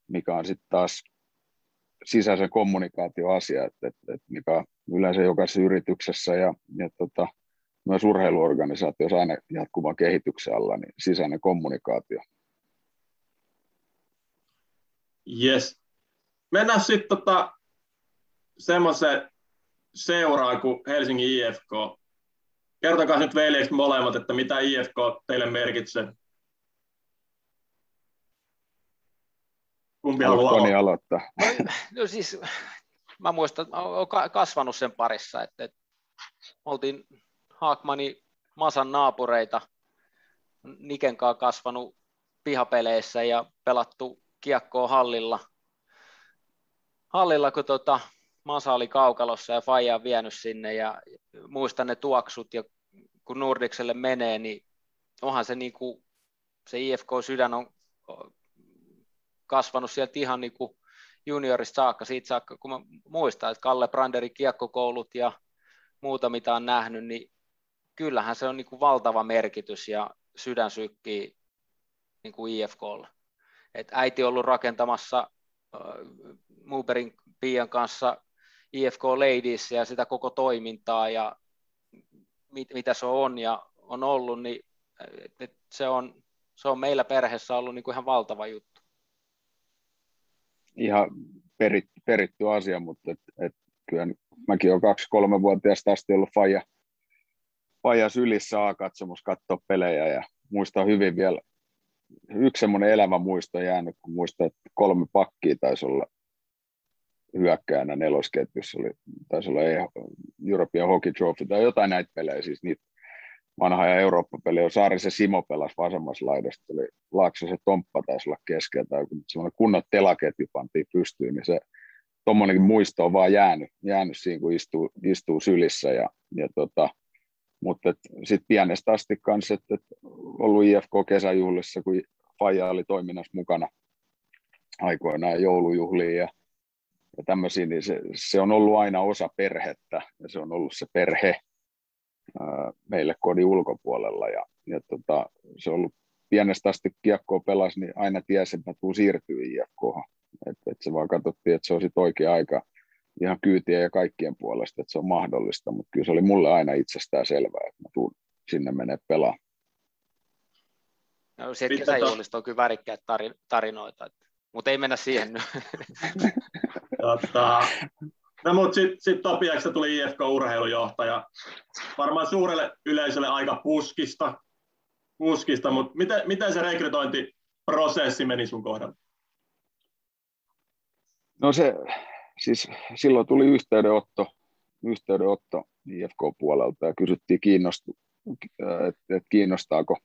Speaker 3: mikä on sitten taas sisäisen kommunikaatioasia, että, että, että mikä yleensä jokaisessa yrityksessä ja, ja tota, myös urheiluorganisaatiossa aina jatkuvan kehityksen alla, niin sisäinen kommunikaatio.
Speaker 1: Yes mennään sitten tota, semmoiseen seuraan kuin Helsingin IFK. Kertokaa nyt veljeksi molemmat, että mitä IFK teille merkitsee.
Speaker 3: Kumpi haluaa aloittaa? aloittaa?
Speaker 2: No, no siis, mä muistan, että olen kasvanut sen parissa, että, että oltiin Haakmani Masan naapureita Niken kanssa kasvanut pihapeleissä ja pelattu kiekkoa hallilla, hallilla kun tota, Masa oli kaukalossa ja Faija on vienyt sinne ja muistan ne tuoksut ja kun Nordikselle menee, niin onhan se niin kuin, se IFK-sydän on kasvanut sieltä ihan niin kuin juniorista saakka, siitä saakka, kun mä muistan, että Kalle Branderin kiekkokoulut ja muuta, mitä on nähnyt, niin kyllähän se on niin kuin valtava merkitys ja sydän sykkii niin kuin IFKlla. Et äiti on ollut rakentamassa Muuberin Pian kanssa IFK Ladies ja sitä koko toimintaa ja mit, mitä se on ja on ollut, niin se, on, se on meillä perheessä ollut niin kuin ihan valtava juttu.
Speaker 3: Ihan perit, peritty asia, mutta et, et kyllä mäkin olen kaksi-kolme-vuotiaasta asti ollut faija, faija sylissä A-katsomus katsoa pelejä ja muistan hyvin vielä, yksi semmoinen elämä muisto jäänyt, kun muistan, että kolme pakkia taisi olla hyökkäänä nelosketjussa, oli, taisi olla European Hockey Trophy tai jotain näitä pelejä, siis niitä vanha ja Eurooppa-pelejä. Saarisen Simo pelasi vasemmassa laidasta, oli Laakso se Tomppa taisi olla keskeltä, kun semmoinen kunnon telaketju pantiin pystyyn, niin se tuommoinenkin muisto on vaan jäänyt, jäänyt siinä, kun istuu, istuu sylissä. Ja, ja tota, mutta sitten pienestä asti kanssa, että et ollut IFK-kesäjuhlissa, kun Faija oli toiminnassa mukana aikoinaan joulujuhliin ja, ja tämmöisiä, niin se, se, on ollut aina osa perhettä ja se on ollut se perhe ää, meille kodin ulkopuolella ja, ja tota, se on ollut pienestä asti kiekkoa pelasi, niin aina tiesi, että mä tuun siirtyä IFKhan. Että et se vaan katsottiin, että se sitten oikea aika ihan kyytiä ja kaikkien puolesta, että se on mahdollista, mutta kyllä se oli mulle aina itsestään selvää, että mä tuun sinne menee pelaa.
Speaker 2: No, se kesäjuhlista on kyllä värikkäät tarinoita, että, mutta ei mennä siihen nyt.
Speaker 1: Tota, no mutta sitten sit Topiaksesta tuli IFK-urheilujohtaja. Varmaan suurelle yleisölle aika puskista, puskista mutta miten, miten se rekrytointiprosessi meni sun kohdalla?
Speaker 3: No se, siis silloin tuli yhteydenotto, yhteydenotto IFK-puolelta ja kysyttiin, kiinnostu, että et kiinnostaako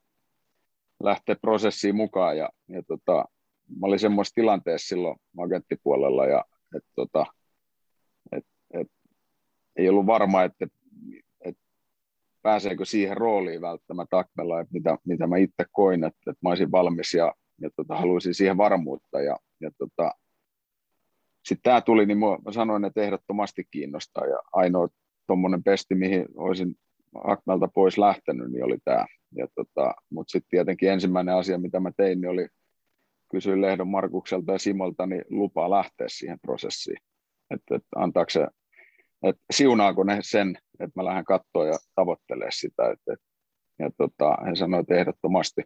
Speaker 3: lähteä prosessiin mukaan. Ja, ja tota, mä olin semmoisessa tilanteessa silloin agenttipuolella ja et, tota, et, et, ei ollut varma, että et, pääseekö siihen rooliin välttämättä Akmella, että mitä, mitä mä itse koin, että, että mä olisin valmis ja, ja tota, haluaisin siihen varmuutta. Ja, ja tota, sitten tämä tuli, niin mä sanoin, että ehdottomasti kiinnostaa. Ja ainoa tuommoinen pesti, mihin olisin Akmelta pois lähtenyt, niin oli tämä. Ja tota, Mutta sitten tietenkin ensimmäinen asia, mitä mä tein, niin oli kysyä Lehdon Markukselta ja Simolta niin lupaa lähteä siihen prosessiin. Että et antaako se, että siunaako ne sen, että mä lähden katsoa ja tavoittelee sitä. Et, et, ja tota, he sanoivat, että ehdottomasti.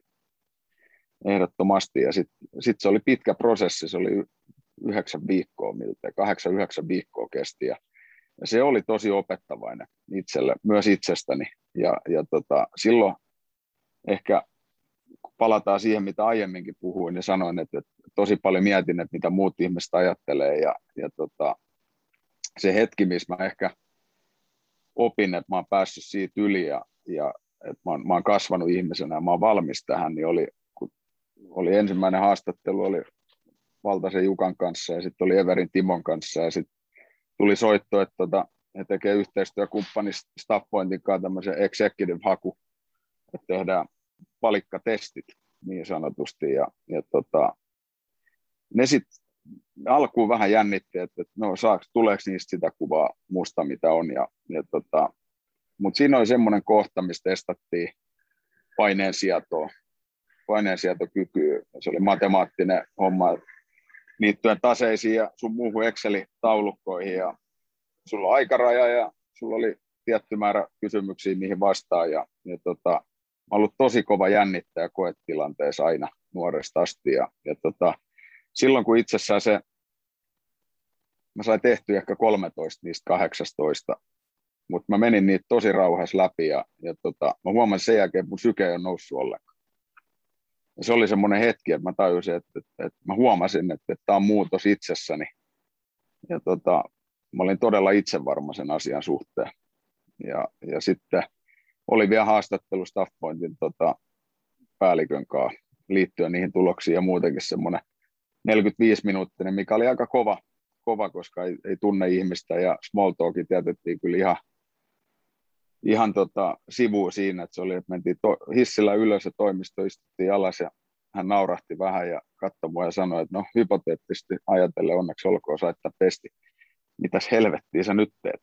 Speaker 3: ehdottomasti. Ja sitten sit se oli pitkä prosessi, se oli yhdeksän viikkoa miltei, kahdeksan, yhdeksän viikkoa kesti. Ja, ja se oli tosi opettavainen itselle, myös itsestäni. Ja, ja tota, silloin ehkä palataan siihen, mitä aiemminkin puhuin ja sanoin, että, että tosi paljon mietin, että mitä muut ihmiset ajattelee. Ja, ja tota, se hetki, missä mä ehkä opin, että mä oon päässyt siitä yli ja, ja että mä oon, mä oon kasvanut ihmisenä ja mä oon valmis tähän, niin oli, kun oli ensimmäinen haastattelu, oli Valtasen Jukan kanssa ja sitten oli Everin Timon kanssa ja sitten tuli soitto, että tota, he tekevät yhteistyökumppani Staffpointin kanssa tämmöisen executive haku, että tehdään palikkatestit niin sanotusti ja, ja tota, ne sitten alkuun vähän jännitti, että, no saaks, tuleeko niistä sitä kuvaa musta, mitä on ja, ja tota, mutta siinä oli semmoinen kohta, missä testattiin paineen sietoa, paineen sietokykyä. Se oli matemaattinen homma, liittyen taseisiin ja sun muuhun Excel-taulukkoihin. Ja sulla on aikaraja ja sulla oli tietty määrä kysymyksiä, mihin vastaa ja, ja tota, mä ollut tosi kova jännittäjä koetilanteessa aina nuoresta asti. Ja, ja tota, silloin kun itsessään se, mä sain tehty ehkä 13 niistä 18, mutta mä menin niitä tosi rauhassa läpi. Ja, ja tota, mä huomasin sen jälkeen, että mun syke ei ole noussut ollenkaan. Ja se oli semmoinen hetki, että mä tajusin, että, että, että mä huomasin, että, että tämä on muutos itsessäni. Ja tota, mä olin todella itsevarma sen asian suhteen. Ja, ja sitten oli vielä haastattelu Staffpointin tota, päällikön kanssa liittyen niihin tuloksiin ja muutenkin semmoinen 45 minuuttinen, mikä oli aika kova, kova koska ei, ei tunne ihmistä ja small talkit jätettiin kyllä ihan, ihan tota, sivuun siinä, että se oli, että mentiin to, hissillä ylös ja toimisto istuttiin alas ja hän naurahti vähän ja katsoi mua ja sanoi, että no hypoteettisesti ajatellen onneksi olkoon saittaa pesti. Mitäs helvettiä sä nyt teet?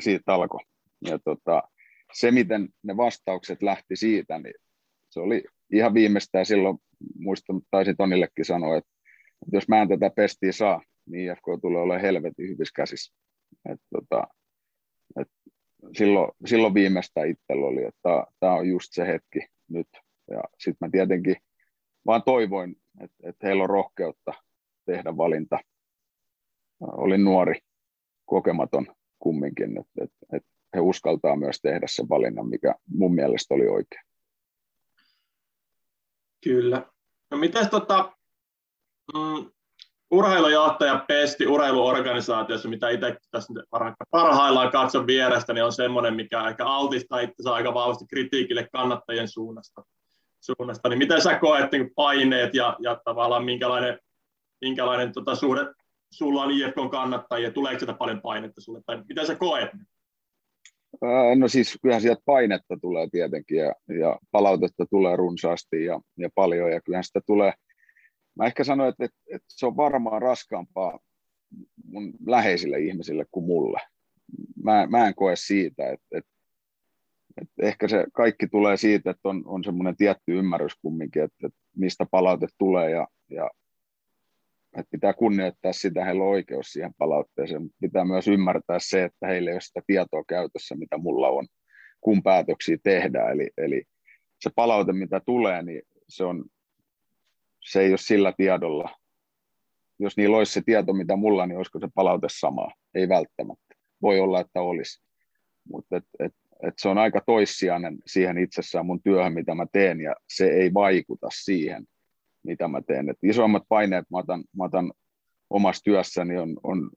Speaker 3: Siitä alkoi. Ja tota, se, miten ne vastaukset lähti siitä, niin se oli ihan viimeistään silloin, muistan, taisin Tonillekin sanoa, että, että jos mä en tätä pestiä saa, niin IFK tulee olemaan helvetin hyvissä käsissä. Et, tota, et silloin, silloin viimeistä itsellä oli, että tämä on just se hetki nyt. Ja sitten mä tietenkin vaan toivoin, että, että heillä on rohkeutta tehdä valinta. Olin nuori, kokematon kumminkin, että, että, että he uskaltaa myös tehdä sen valinnan, mikä mun mielestä oli oikein.
Speaker 1: Kyllä. No mitäs tota, mm, urheilujohtaja Pesti urheiluorganisaatiossa, mitä itse tässä parhaillaan katson vierestä, niin on semmoinen, mikä aika altistaa itse aika vahvasti kritiikille kannattajien suunnasta. suunnasta. Niin miten sä koet niin paineet ja, ja tavallaan minkälainen, minkälainen tota, suhde sulla on IFK kannattajia, tuleeko sitä paljon painetta sulle, tai miten sä koet?
Speaker 3: No siis kyllähän sieltä painetta tulee tietenkin ja, ja palautetta tulee runsaasti ja, ja paljon ja kyllähän sitä tulee. Mä ehkä sanoin, että, että, että se on varmaan raskaampaa mun läheisille ihmisille kuin mulle. Mä, mä en koe siitä, että, että, että ehkä se kaikki tulee siitä, että on, on semmoinen tietty ymmärrys kumminkin, että, että mistä palaute tulee ja, ja että pitää kunnioittaa sitä, heillä on oikeus siihen palautteeseen, mutta pitää myös ymmärtää se, että heillä ei ole sitä tietoa käytössä, mitä mulla on, kun päätöksiä tehdään. Eli, eli se palaute, mitä tulee, niin se, on, se ei ole sillä tiedolla. Jos niillä olisi se tieto, mitä mulla, niin olisiko se palaute sama? Ei välttämättä. Voi olla, että olisi. Mutta et, et, et se on aika toissijainen siihen itsessään mun työhön, mitä mä teen, ja se ei vaikuta siihen, mitä mä teen. Et isoimmat paineet mä otan, mä otan omassa työssäni on, on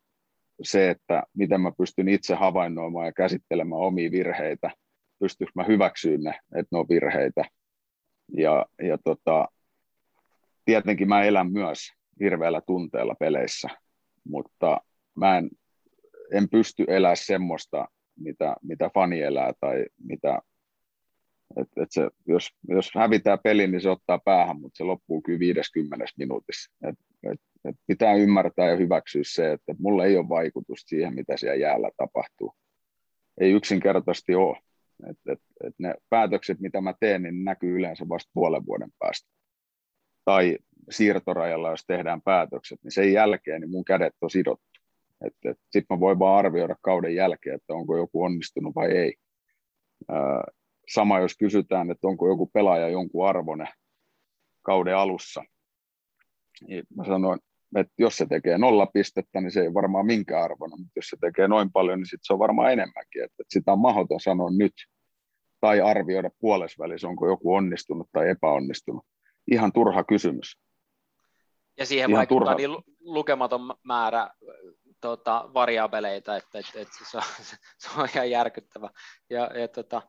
Speaker 3: se, että miten mä pystyn itse havainnoimaan ja käsittelemään omia virheitä, pystyykö mä hyväksyyn ne, että ne on virheitä. Ja, ja tota, tietenkin mä elän myös hirveällä tunteella peleissä, mutta mä en, en pysty elämään semmoista, mitä, mitä fani elää tai mitä et, et se, jos, jos hävitään peli, niin se ottaa päähän, mutta se loppuu kyllä 50 minuutissa. Et, et, et pitää ymmärtää ja hyväksyä se, että mulla ei ole vaikutusta siihen, mitä siellä jäällä tapahtuu. Ei yksinkertaisesti ole. Et, et, et ne päätökset, mitä mä teen, niin näkyy yleensä vasta puolen vuoden päästä. Tai siirtorajalla, jos tehdään päätökset, niin sen jälkeen niin mun kädet on sidottu. Sitten mä voin vaan arvioida kauden jälkeen, että onko joku onnistunut vai ei sama jos kysytään, että onko joku pelaaja jonkun arvone kauden alussa, niin mä sanoin, että jos se tekee nolla pistettä, niin se ei varmaan minkä arvona, mutta jos se tekee noin paljon, niin sit se on varmaan enemmänkin, että sitä on mahdoton sanoa nyt tai arvioida puolesvälissä, onko joku onnistunut tai epäonnistunut. Ihan turha kysymys.
Speaker 2: Ja siihen Ihan vaikuttaa turha. niin lukematon määrä tota, variabeleita, että, että, että se, on, se on ihan järkyttävä. Ja, ja tota,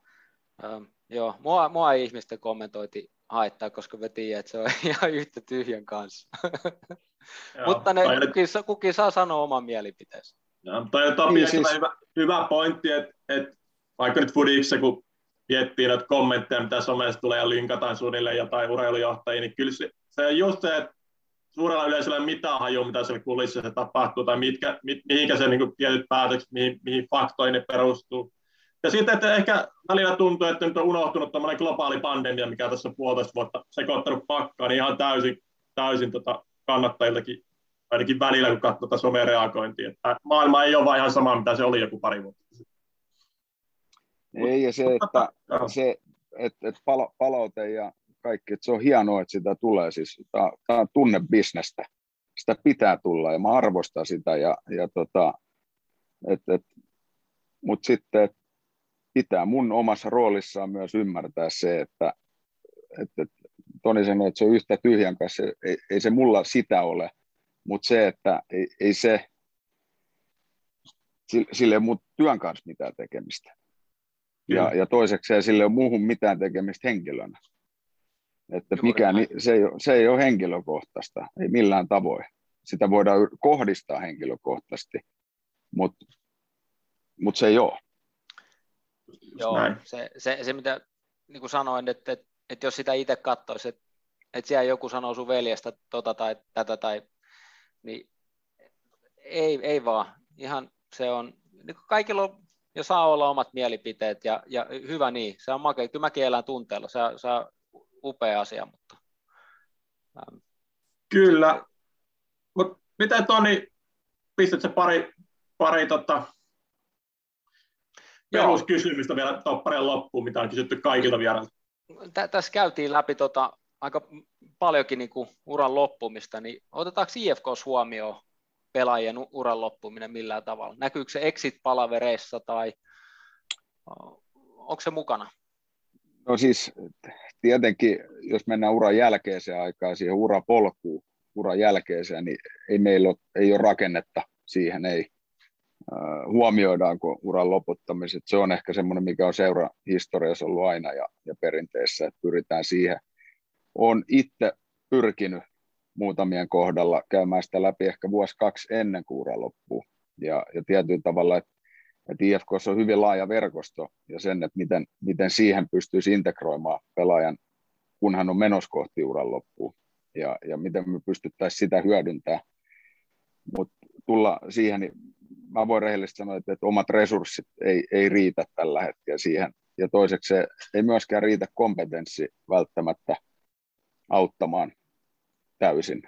Speaker 2: Ähm, joo, mua, mua ei ihmisten kommentointi haittaa, koska me tiedän, että se on ihan yhtä tyhjän kanssa. Joo, Mutta ne, kukin, kukin saa sanoa oman mielipiteensä.
Speaker 1: Joo, toi on Topi niin, siis... hyvä, hyvä pointti, että, että vaikka nyt Fudikse, kun miettii näitä kommentteja, mitä somessa tulee ja linkataan suunnilleen jotain urheilujohtajia, niin kyllä se, se on just se, että suurella yleisöllä ei mitään hajua, mitä siellä kulississa tapahtuu, tai mitkä, mit, mihinkä se niin tietyt päätökset, mihin, mihin faktoihin ne perustuu. Ja sitten, että ehkä välillä tuntuu, että nyt on unohtunut tämmöinen globaali pandemia, mikä tässä puolitoista vuotta sekoittanut pakkaan, niin ihan täysin, täysin tota kannattajiltakin, ainakin välillä, kun katsoo tätä somereagointia. Että maailma ei ole vaan ihan sama, mitä se oli joku pari vuotta.
Speaker 3: Ei, ja se, että, se, että, että palaute ja kaikki, että se on hienoa, että sitä tulee. Siis, tämä on tunnebisnestä. Sitä pitää tulla ja mä arvostan sitä. Ja, ja tota, et, et, mutta sitten, että pitää mun omassa roolissaan myös ymmärtää se, että, että Toni sanoi, että se on yhtä tyhjän kanssa, ei, ei se mulla sitä ole, mutta se, että ei, ei se, sille ei ole työn kanssa mitään tekemistä. Ja, ja toiseksi sille ei ole muuhun mitään tekemistä henkilönä. Että mikään, se, ei ole, se ei ole henkilökohtaista, ei millään tavoin. Sitä voidaan kohdistaa henkilökohtaisesti, mutta mut se ei ole.
Speaker 2: Joo, se, se, se, mitä niin kuin sanoin, että, että, että jos sitä itse katsoisi, että, että siellä joku sanoo sun veljestä tota tai tätä, tai, niin ei, ei vaan. Ihan se on, niin kaikilla on ja saa olla omat mielipiteet ja, ja hyvä niin, se on makea. Kyllä mäkin elän tunteella, se, se on upea asia, mutta...
Speaker 1: Ähm. Kyllä, mutta miten Toni, pistät se pari, pari tota, peruskysymystä vielä toppareen loppuun, mitä on kysytty kaikilta vierailta?
Speaker 2: Tässä käytiin läpi tota, aika paljonkin niin kuin uran loppumista, niin otetaanko IFKs huomioon pelaajien uran loppuminen millään tavalla? Näkyykö se exit-palavereissa tai onko se mukana?
Speaker 3: No siis tietenkin, jos mennään uran jälkeiseen aikaan, siihen urapolkuun, uran jälkeiseen, niin ei meillä ole, ei ole rakennetta siihen, ei huomioidaanko uran loputtamiset. Se on ehkä semmoinen, mikä on seura historiassa ollut aina ja, ja perinteissä, että pyritään siihen. Olen itse pyrkinyt muutamien kohdalla käymään sitä läpi ehkä vuosi kaksi ennen kuin ura loppuu. Ja, ja tietyllä tavalla, että, että IFK on hyvin laaja verkosto ja sen, että miten, miten siihen pystyisi integroimaan pelaajan, kun hän on menossa kohti uran loppuun. Ja, ja miten me pystyttäisiin sitä hyödyntämään. Mutta tulla siihen, niin mä voin rehellisesti sanoa, että, että omat resurssit ei, ei riitä tällä hetkellä siihen. Ja toiseksi se ei myöskään riitä kompetenssi välttämättä auttamaan täysin,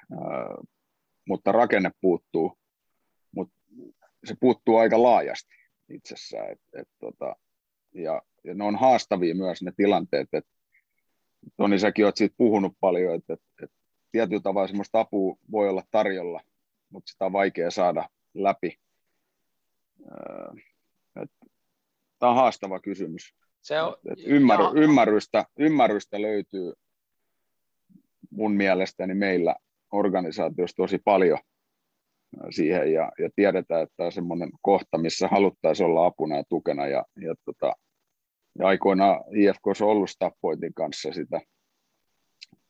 Speaker 3: mutta rakenne puuttuu, mutta se puuttuu aika laajasti itsessään. Et, et, tota, ja, ja ne on haastavia myös ne tilanteet, että Toni, säkin olet siitä puhunut paljon, että, että, että tietyllä tavalla sellaista apua voi olla tarjolla, mutta sitä on vaikea saada läpi. Tämä on haastava kysymys. Se on, et, et ymmär, ymmärrystä, ymmärrystä löytyy mun mielestäni meillä organisaatiossa tosi paljon siihen ja, ja tiedetään, että on semmoinen kohta, missä haluttaisiin olla apuna ja tukena ja, ja, tota, ja aikoinaan IFK on ollut Stappointin kanssa sitä,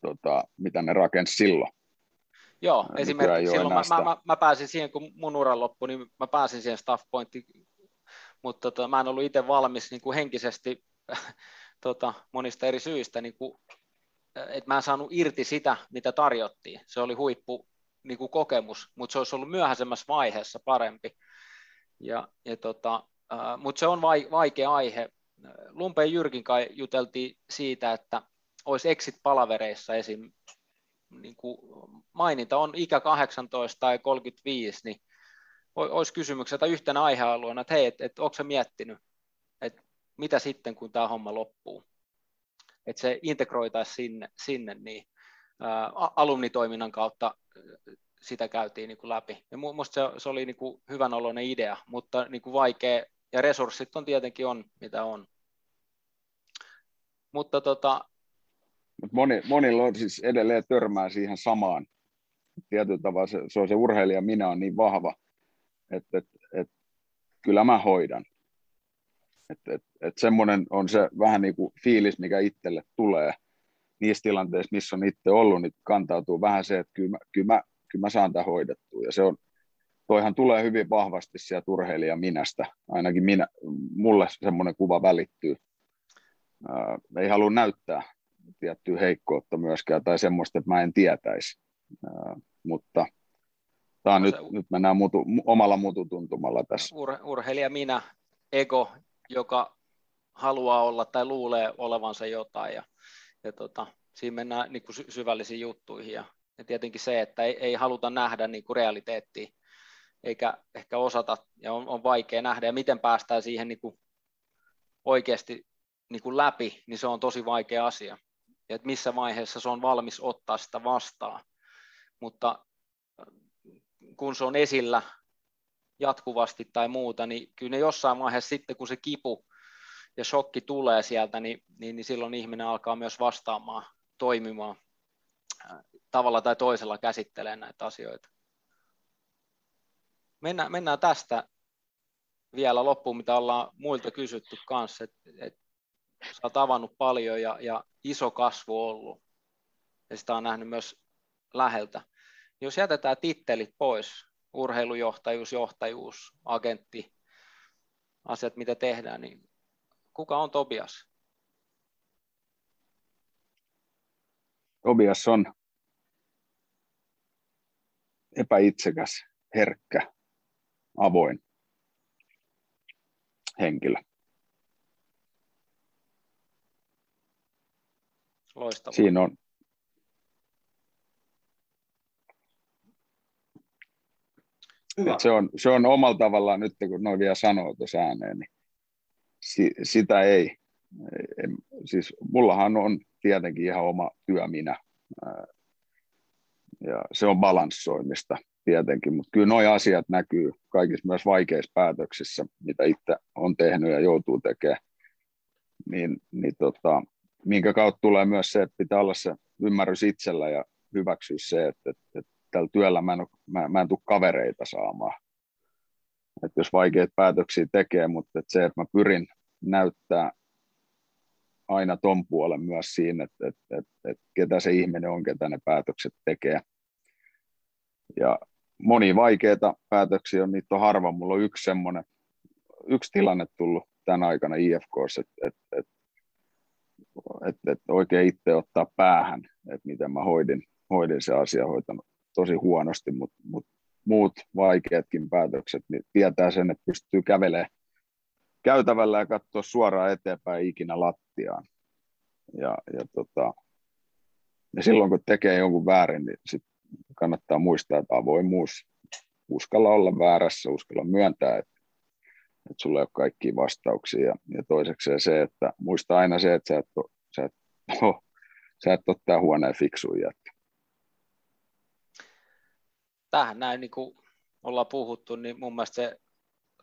Speaker 3: tota, mitä ne rakensi silloin.
Speaker 2: Joo, ja esimerkiksi silloin mä, mä, mä, mä, pääsin siihen, kun mun uran loppui, niin mä pääsin siihen staff pointiin, mutta tota, mä en ollut itse valmis niin kuin henkisesti tota, monista eri syistä niin kuin että mä en saanut irti sitä, mitä tarjottiin. Se oli huippu niin kuin kokemus, mutta se olisi ollut myöhäisemmässä vaiheessa parempi. Ja, ja tota, äh, mutta se on vaikea aihe. Lumpeen Jyrkin kai juteltiin siitä, että olisi exit-palavereissa esim. Niin kuin maininta on ikä 18 tai 35, niin olisi kysymyksiä tai yhtenä aihealueena, että hei, että et, onko se miettinyt, että mitä sitten, kun tämä homma loppuu että se integroitaisiin sinne, sinne niin ää, alumnitoiminnan kautta sitä käytiin niin kuin läpi. Ja minusta se, se oli niin kuin hyvän oloinen idea, mutta niin kuin vaikea, ja resurssit on tietenkin on, mitä on. Mutta tota...
Speaker 3: Moni, monilla on siis edelleen törmää siihen samaan. Tietyllä tavalla se, se on se urheilija, minä on niin vahva, että, että, että kyllä mä hoidan. Et, et, et semmoinen on se vähän niin kuin fiilis, mikä itselle tulee niissä tilanteissa, missä on itse ollut, niin kantautuu vähän se, että kyllä mä, kyllä mä, kyllä mä saan tämän hoidettua. Ja se on, toihan tulee hyvin vahvasti sieltä urheilija minästä. Ainakin minä, mulle semmoinen kuva välittyy. Ää, ei halua näyttää tiettyä heikkoutta myöskään tai semmoista, että mä en tietäisi. Ää, mutta tämä on no, nyt, se, nyt mennään mutu, omalla mututuntumalla tässä.
Speaker 2: Ur, urheilija minä, ego joka haluaa olla tai luulee olevansa jotain ja, ja tota, siinä mennään niin kuin syvällisiin juttuihin ja, ja tietenkin se, että ei, ei haluta nähdä niin kuin realiteettia eikä ehkä osata ja on, on vaikea nähdä ja miten päästään siihen niin kuin oikeasti niin kuin läpi, niin se on tosi vaikea asia. Ja että missä vaiheessa se on valmis ottaa sitä vastaan. Mutta kun se on esillä jatkuvasti tai muuta, niin kyllä ne jossain vaiheessa sitten, kun se kipu ja shokki tulee sieltä, niin, niin, niin silloin ihminen alkaa myös vastaamaan, toimimaan äh, tavalla tai toisella käsittelemään näitä asioita. Mennään, mennään tästä vielä loppuun, mitä ollaan muilta kysytty kanssa, että et, sä oot avannut paljon ja, ja iso kasvu ollut. ja sitä on nähnyt myös läheltä. Jos jätetään tittelit pois, urheilujohtajuus, johtajuus, agentti, asiat, mitä tehdään, niin kuka on Tobias?
Speaker 3: Tobias on epäitsekäs, herkkä, avoin henkilö.
Speaker 2: Loistavaa.
Speaker 3: Siinä on, Se, on, se on omalla tavallaan, nyt kun noin vielä sanoo tuossa ääneen, niin si, sitä ei, ei, siis mullahan on tietenkin ihan oma työ minä, ja se on balanssoimista tietenkin, mutta kyllä nuo asiat näkyy kaikissa myös vaikeissa päätöksissä, mitä itse on tehnyt ja joutuu tekemään, niin, niin tota, minkä kautta tulee myös se, että pitää olla se ymmärrys itsellä ja hyväksyä se, että, että, että tällä työllä mä en, mä, mä en tule kavereita saamaan. Että jos vaikeita päätöksiä tekee, mutta että se, että mä pyrin näyttää aina ton puolen myös siinä, että, että, että, että ketä se ihminen on, ketä ne päätökset tekee. Ja moni vaikeita päätöksiä on, niitä on harva. Mulla on yksi semmoinen, yksi tilanne tullut tämän aikana IFKssa, että, että, että, että, että oikein itse ottaa päähän, että miten mä hoidin, hoidin se asia, hoitanut tosi huonosti, mutta, mutta muut vaikeatkin päätökset, niin tietää sen, että pystyy kävelemään käytävällä ja katsoa suoraan eteenpäin ikinä lattiaan. Ja, ja, tota, ja silloin kun tekee jonkun väärin, niin sit kannattaa muistaa, että avoimuus, uskalla olla väärässä, uskalla myöntää, että, että sulla ei ole kaikkia vastauksia. Ja, ja toiseksi se, että muista aina se, että sä et, ole, sä et, oh, sä et ole tämä huoneen fiksuja.
Speaker 2: Tähän näin niin kuin ollaan puhuttu, niin mun mielestä se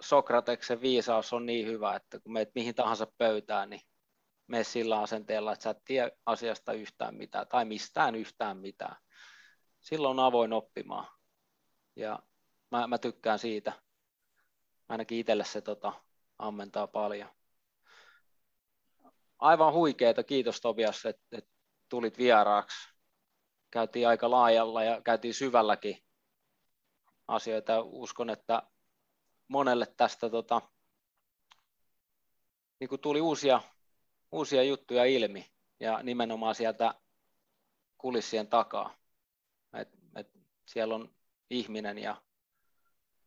Speaker 2: Sokrateksen viisaus on niin hyvä, että kun meet mihin tahansa pöytään, niin mene sillä asenteella, että sä et tiedä asiasta yhtään mitään tai mistään yhtään mitään. Silloin on avoin oppimaan. Ja mä, mä tykkään siitä. Ainakin itselle se tota, ammentaa paljon. Aivan huikeeta, kiitos Tobias, että, että tulit vieraaksi. Käytiin aika laajalla ja käytiin syvälläkin asioita. Uskon, että monelle tästä tota, niin kuin tuli uusia, uusia juttuja ilmi ja nimenomaan sieltä kulissien takaa. Et, et siellä on ihminen ja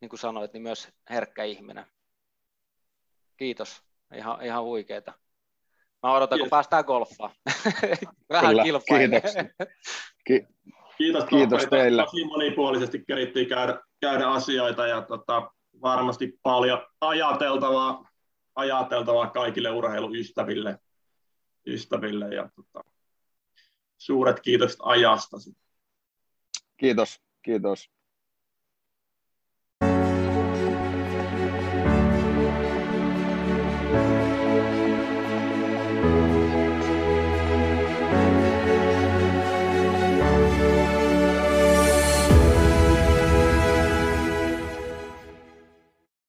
Speaker 2: niin kuin sanoit, niin myös herkkä ihminen. Kiitos, ihan, ihan huikeeta. Mä odotan, Kiitos. kun päästään golfaan. Vähän Kyllä,
Speaker 3: Kiitos.
Speaker 1: Ki- Kiitos, Kiitos teille. Tosi monipuolisesti kerittiin käydä, käydä asioita ja tota, varmasti paljon ajateltavaa, ajateltavaa kaikille urheiluystäville ystäville ja tota, suuret kiitokset ajasta.
Speaker 3: Kiitos, kiitos.